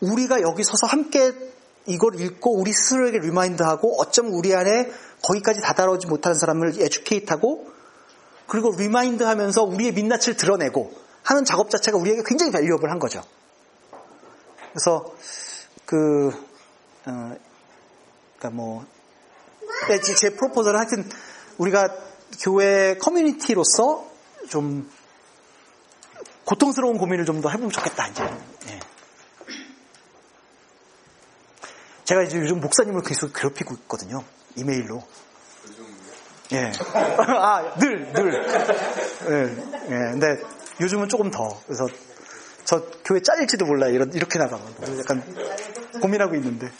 우리가 여기 서서 함께 이걸 읽고 우리 스스로에게 remind하고 어쩜 우리 안에 거기까지 다다르지 못하는 사람을 educate하고 그리고 remind 하면서 우리의 민낯을 드러내고 하는 작업 자체가 우리에게 굉장히 valuable 한 거죠. 그래서 그 어, 그러니까 뭐 네, 프로포즈는 하여튼 우리가 교회 커뮤니티로서 좀 고통스러운 고민을 좀 더 해보면 좋겠다 이제. 제가 이제 요즘 목사님을 계속 괴롭히고 있거든요. 이메일로. 예. [laughs] 아, 늘, 늘. 예, 예. 근데 요즘은 조금 더. 그래서 저 교회 잘릴지도 몰라. 이런, 이렇게 나가면. 약간 고민하고 있는데.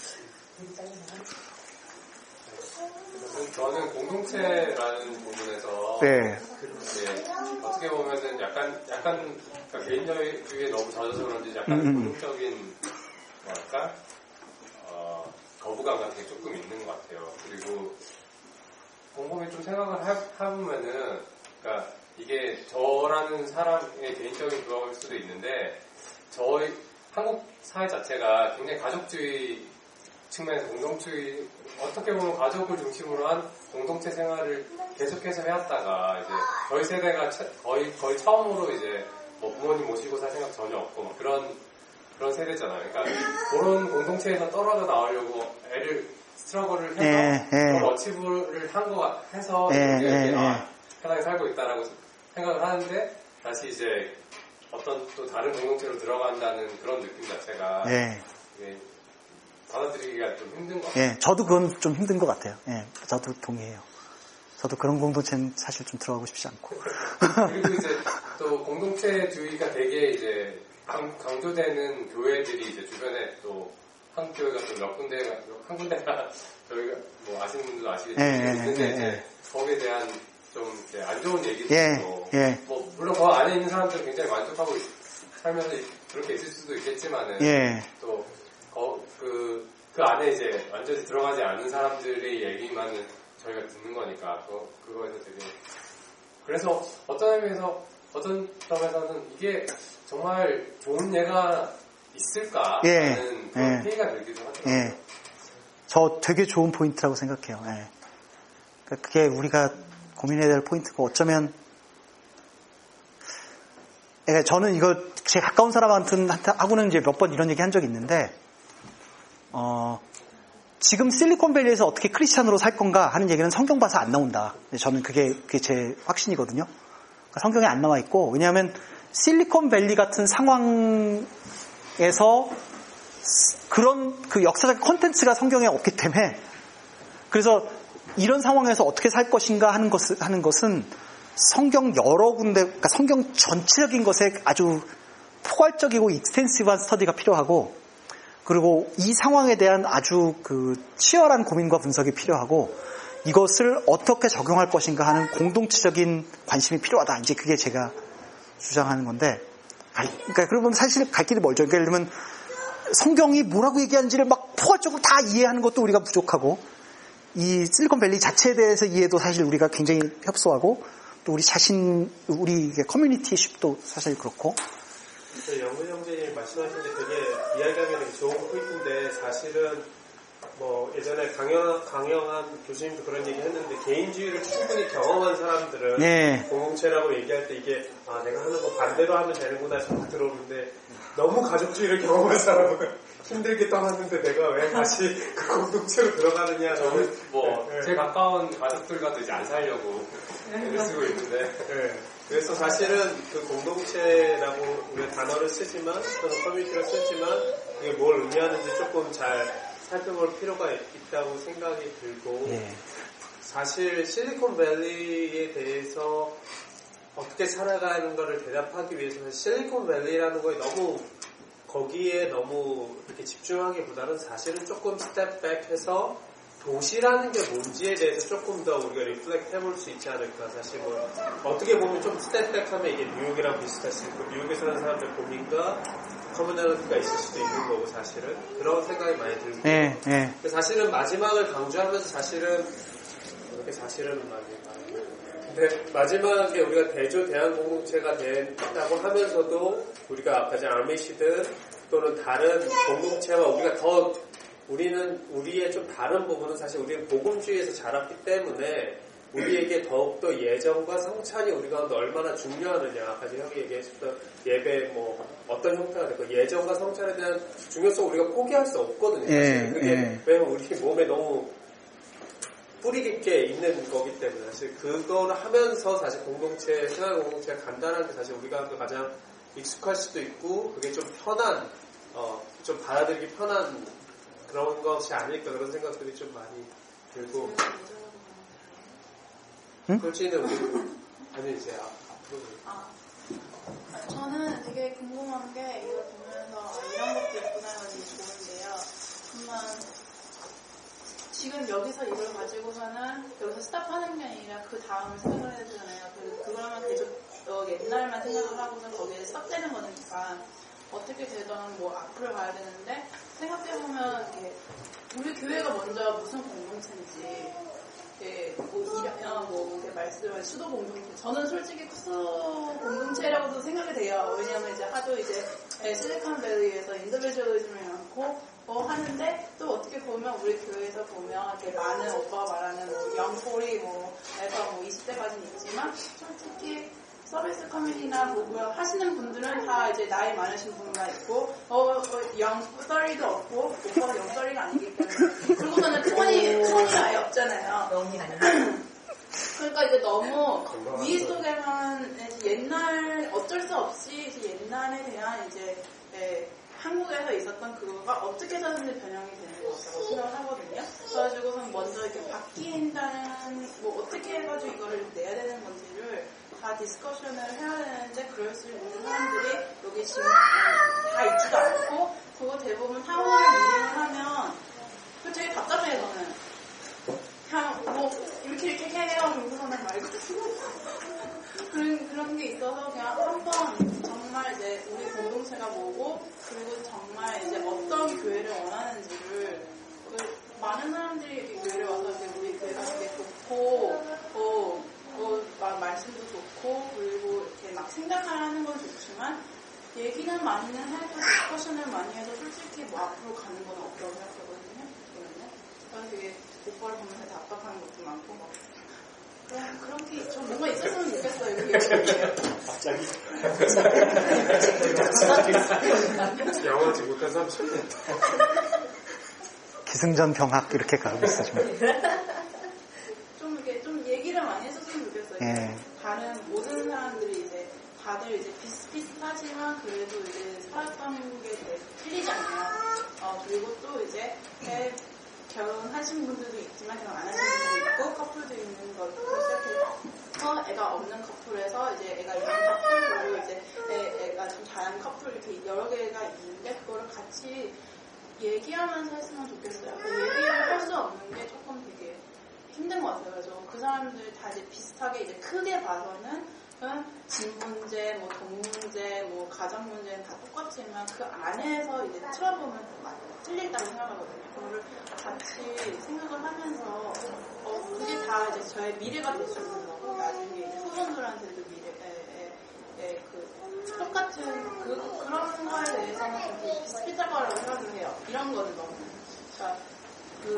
저는 공동체라는 부분에서 네. 예, 어떻게 보면은 약간 약간 그러니까 개인주의에 너무 젖어서 그런지 약간 음, 음. 본능적인 뭐랄까 어, 거부감 같은 게 조금 있는 것 같아요. 그리고 곰곰이 좀 생각을 하, 해보면은 그러니까 이게 저라는 사람의 개인적인 그거일 수도 있는데 저희 한국 사회 자체가 굉장히 가족주의 측면에서 공동주의 어떻게 보면 가족을 중심으로 한 공동체 생활을 계속해서 해왔다가 이제 저희 세대가 처- 거의 거의 처음으로 이제 뭐 부모님 모시고 살 생각 전혀 없고 뭐 그런 그런 세대잖아요. 그러니까 그런 공동체에서 떨어져 나오려고 애를 스트러글을 해서 예, 예. 그걸 어치브를 한 거 해서 예, 이제 예, 아, 편하게 살고 있다라고 생각을 하는데 다시 이제 어떤 또 다른 공동체로 들어간다는 그런 느낌 자체가 예. 받아들이기가 좀 힘든 것 같아요. 예. 저도 그건 좀 힘든 것 같아요. 예. 저도 동의해요. 저도 그런 공동체는 사실 좀 들어가고 싶지 않고. 그리고 이제 또 공동체주의가 되게 이제 강, 강조되는 교회들이 이제 주변에 또 한국 교회가 또몇 군데가 한 군데가 [laughs] 저희가 뭐 아시는 분들도 아시겠지만 예, 예, 있는데 예, 이제 예. 거기에 대한 좀 이제 안 좋은 얘기도 예, 있고 예. 뭐 물론 그 안에 있는 사람들은 굉장히 만족하고 있- 살면서 그렇게 있을 수도 있겠지만은 예. 또, 어, 그, 그 안에 이제 완전히 들어가지 않은 사람들의 얘기만은 저희가 듣는 거니까, 그, 그거에서 되게. 그래서 어떤 의미에서, 어떤 점에서는 이게 정말 좋은 예가 있을까? 예, 그런 예. 회의가 들기도 하더라고요. 예. 저 되게 좋은 포인트라고 생각해요. 예. 그러니까 그게 우리가 고민해야 될 포인트고 어쩌면 예, 저는 이거 제 가까운 사람한테하고는 이제 몇 번 이런 얘기 한 적이 있는데 어, 지금 실리콘밸리에서 어떻게 크리스찬으로 살 건가 하는 얘기는 성경 봐서 안 나온다. 저는 그게 그게 제 확신이거든요. 그러니까 성경에 안 나와 있고 왜냐하면 실리콘밸리 같은 상황에서 그런 그 역사적 context가 성경에 없기 때문에 그래서 이런 상황에서 어떻게 살 것인가 하는, 것, 하는 것은 성경 여러 군데, 그러니까 성경 전체적인 것에 아주 포괄적이고 extensive한 study가 필요하고 그리고 이 상황에 대한 아주 그 치열한 고민과 분석이 필요하고 이것을 어떻게 적용할 것인가 하는 공동체적인 관심이 필요하다. 이제 그게 제가 주장하는 건데, 그러니까 그러면 사실 갈 길이 멀죠. 그러니까 예를 들면 성경이 뭐라고 얘기하는지를 막 포괄적으로 다 이해하는 것도 우리가 부족하고, 이 실리콘밸리 자체에 대해서 이해도 사실 우리가 굉장히 협소하고, 또 우리 자신, 우리 커뮤니티십도 사실 그렇고. 영근 형제님 말씀하신 게 되게 이야기하기 되게 좋은 포인트인데 사실은 뭐 예전에 강영, 강영한 교수님도 그런 얘기 했는데 개인주의를 충분히 경험한 사람들은 네. 공동체라고 얘기할 때 이게 아 내가 하는 거 반대로 하면 되는구나 생각 들어오는데 너무 가족주의를 경험한 사람은 [laughs] 힘들게 떠났는데 내가 왜 다시 [laughs] 그 공동체로 들어가느냐 저는 뭐, 네, 네. 제 가까운 가족들과도 이제 안 살려고 애를 쓰고 있는데, 네. 그래서 사실은 그 공동체라고 우리가 단어를 쓰지만 또는 커뮤니티를 쓰지만 이게 뭘 의미하는지 조금 잘 살펴볼 필요가 있다고 생각이 들고 예. 사실 실리콘밸리에 대해서 어떻게 살아가는가를 대답하기 위해서는 실리콘밸리라는 거에 너무 거기에 너무 이렇게 집중하기보다는 사실은 조금 step back해서 도시라는 게 뭔지에 대해서 조금 더 우리가 reflect 해볼 수 있지 않을까. 사실 뭐 어떻게 보면 좀 step back하면 이게 뉴욕이랑 비슷할 수 있고 뉴욕에 사는 사람들 고민과 커뮤니티가 있을 수도 있는 거고 사실은. 그런 생각이 많이 들고 예, 예. 사실은 마지막을 강조하면서 사실은 이렇게 사실은 많이 말하고 근데 마지막에 우리가 대조 대한 공동체가 된다고 하면서도 우리가 아까 전 아미시든 또는 다른 공동체와 우리가 더 우리는 우리의 좀 다른 부분은 사실 우리는 복음주의에서 자랐기 때문에 우리에게 더욱더 예정과 성찬이 우리 가운데 얼마나 중요하느냐. 아까 형이 얘기했었던 예배 뭐 어떤 형태가 될까. 예정과 성찬에 대한 중요성 우리가 포기할 수 없거든요 사실. 예, 그게 예. 왜냐면 우리 몸에 너무 뿌리 깊게 있는 거기 때문에 사실 그거를 하면서 사실 공동체 생활 공동체가 간단한 게 사실 우리가 그 가장 익숙할 수도 있고 그게 좀 편한 어, 좀 받아들이기 편한 그런 것이 아닐까 그런 생각들이 좀 많이 들고 응? 솔직히는 우리 아니 이제 앞으로 아, 저는 되게 궁금한 게 이걸 보면서 아, 이런 것도 있구나 해서 되게 좋은데요. 정말 지금 여기서 이걸 가지고서는 여기서 스탑하는 게 아니라 그 다음을 생각을 해야 되잖아요. 그, 그러면 계속 어, 옛날만 생각을 하고서 거기에 스탑되는 거니까 어떻게 되든 뭐 앞으로 가야 되는데 생각해보면 이게 우리 교회가 먼저 무슨 공동체인지 이렇게 뭐 이런 어, 뭐 이렇게 말씀을 수도 공동체 저는 솔직히 수도 공동체라고도 생각이 돼요. 왜냐하면 이제 하도 이제 예, 실리콘밸리에서 인디비주얼리즘이 많고 뭐 하는데 또 어떻게 보면 우리 교회에서 보면 이렇게 많은 오빠가 말하는 뭐 영포리 뭐 에서 뭐 20대까지는 있지만 솔직히 서비스 커뮤니티나 뭐 하시는 분들은 다 이제 나이 많으신 분만 있고 어, 영썰이도 없고 오빠가 영썰이가 아니기 때문에 그리고서는 톤이 톤이 아예 없잖아요. 너무 아니야. 그러니까 이게 너무 위 속에만 옛날 어쩔 수 없이 이제 옛날에 대한 이제 예, 한국에서 있었던 그거가 어떻게 해서든지 변형이 되는 것 같다고 생각을 하거든요. 그래가지고선 먼저 이렇게 바뀐다는 뭐 어떻게 해가지고 이거를 내야 되는 건지를 다 discussion을 해야 되는데 그럴 수 있는 사람들이 여기 지금 다 있지도 않고 그거 대부분 town hall meeting을 하면 그 되게 답답해요 저는. 그냥 뭐 이렇게 이렇게 해요 이러고서는 말고 [laughs] 그런 그런 게 있어서 그냥 한번 정말 이제 우리 공동체가 뭐고 그리고 정말 이제 어떤 교회를 원하는지를 그 많은 사람들이 이렇게 교회를 와서 이제 우리 교회가 되게 좋고 어, 어, 막 말씀도 좋고 그리고 이렇게 막 생각하는 건 좋지만 얘기는 많이는 해도 discussion을 많이 해도 솔직히 뭐 앞으로 가는 건 없다고 생각하거든요. 저는요. 그래서 되게 오빠를 보면서 답답한 것도 많고 막 그런 그런 게좀 뭔가 있었으면 좋겠어요. 이렇게 갑자기 영어지 못한 30년 기승전 병학 이렇게 가고 있어 지금. [laughs] 좀 이렇게 좀 얘기를 많이 했었으면 좋겠어요. 예. 다른 모든 사람들이 이제 다들 이제 비슷비슷하지만 그래도 이제 살았던 게 되게 틀리잖아요. 어, 그리고 또 이제 에, 결혼하신 분들도 있지만 결혼 안 하신 분들도 있고 커플도 있는 것부터 시작해서 애가 없는 커플에서 이제 애가 있는 커플 그리고 이제 애, 애가 좀 잘하는 커플 이렇게 여러 개가 있는데 그거를 같이 얘기하면서 했으면 좋겠어요. 그 얘기를 할 수 없는 게 조금 되게 힘든 것 같아요. 그래서 그 사람들 다 이제 비슷하게 이제 크게 봐서는 은집 문제, 뭐 돈 문제, 뭐 가정 문제는 다 똑같지만 그 안에서 이제 틀어보면 많이 틀린다고 생각하거든요. 그거를 같이 생각을 하면서 어 그게 다 이제 저의 미래가 될 수 있는 거고 나중에 후손들한테도 미래에 에, 그 똑같은 그 그런 거에 대해서는 거라고 생각을 해요. 이런 거는 너무 그러니까 그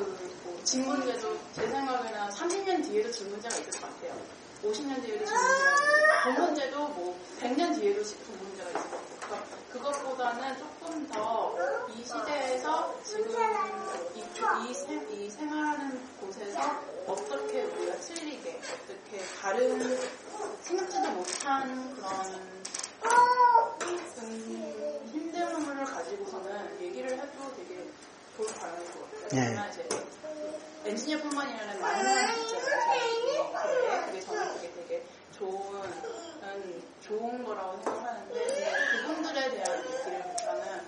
뭐 집 문제도 제 생각에는 30년 뒤에도 집 문제가 있을 것 같아요. 50년 뒤에도 문제가 돈 문제도 뭐 100년 뒤에도 돈 문제가 것 같고 그러니까 그것보다는 조금 더 이 시대에서 지금 이, 이, 생, 이 생활하는 곳에서 어떻게 우리가 틀리게 어떻게 다른 생각지도 못한 그런 음, 힘듦을 가지고서는 얘기를 해도 되게 좋을 바람일 것 같아요. 예. 엔지니어뿐만이 아니라 많은 사람이 있잖아요. 그래, 그게 저는 그게 되게 좋은, 음, 좋은 거라고 생각하는데 그분들에 대한 얘기를 보면은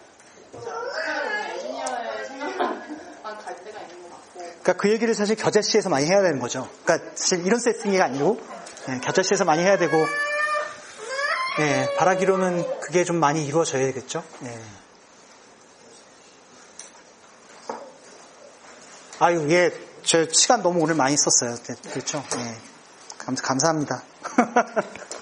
진짜 하다 보면 엔지니어의 생각만 갈 때가 있는 것 같고 그러니까 그 얘기를 사실 겨자씨에서 많이 해야 되는 거죠. 그러니까 사실 이런 세팅이 아니고 예, 겨자씨에서 많이 해야 되고 예, 바라기로는 그게 좀 많이 이루어져야겠죠. 예. 아유, 예, 저 시간 너무 오늘 많이 썼어요. 네, 그렇죠. 예. 감, 감사합니다. [laughs]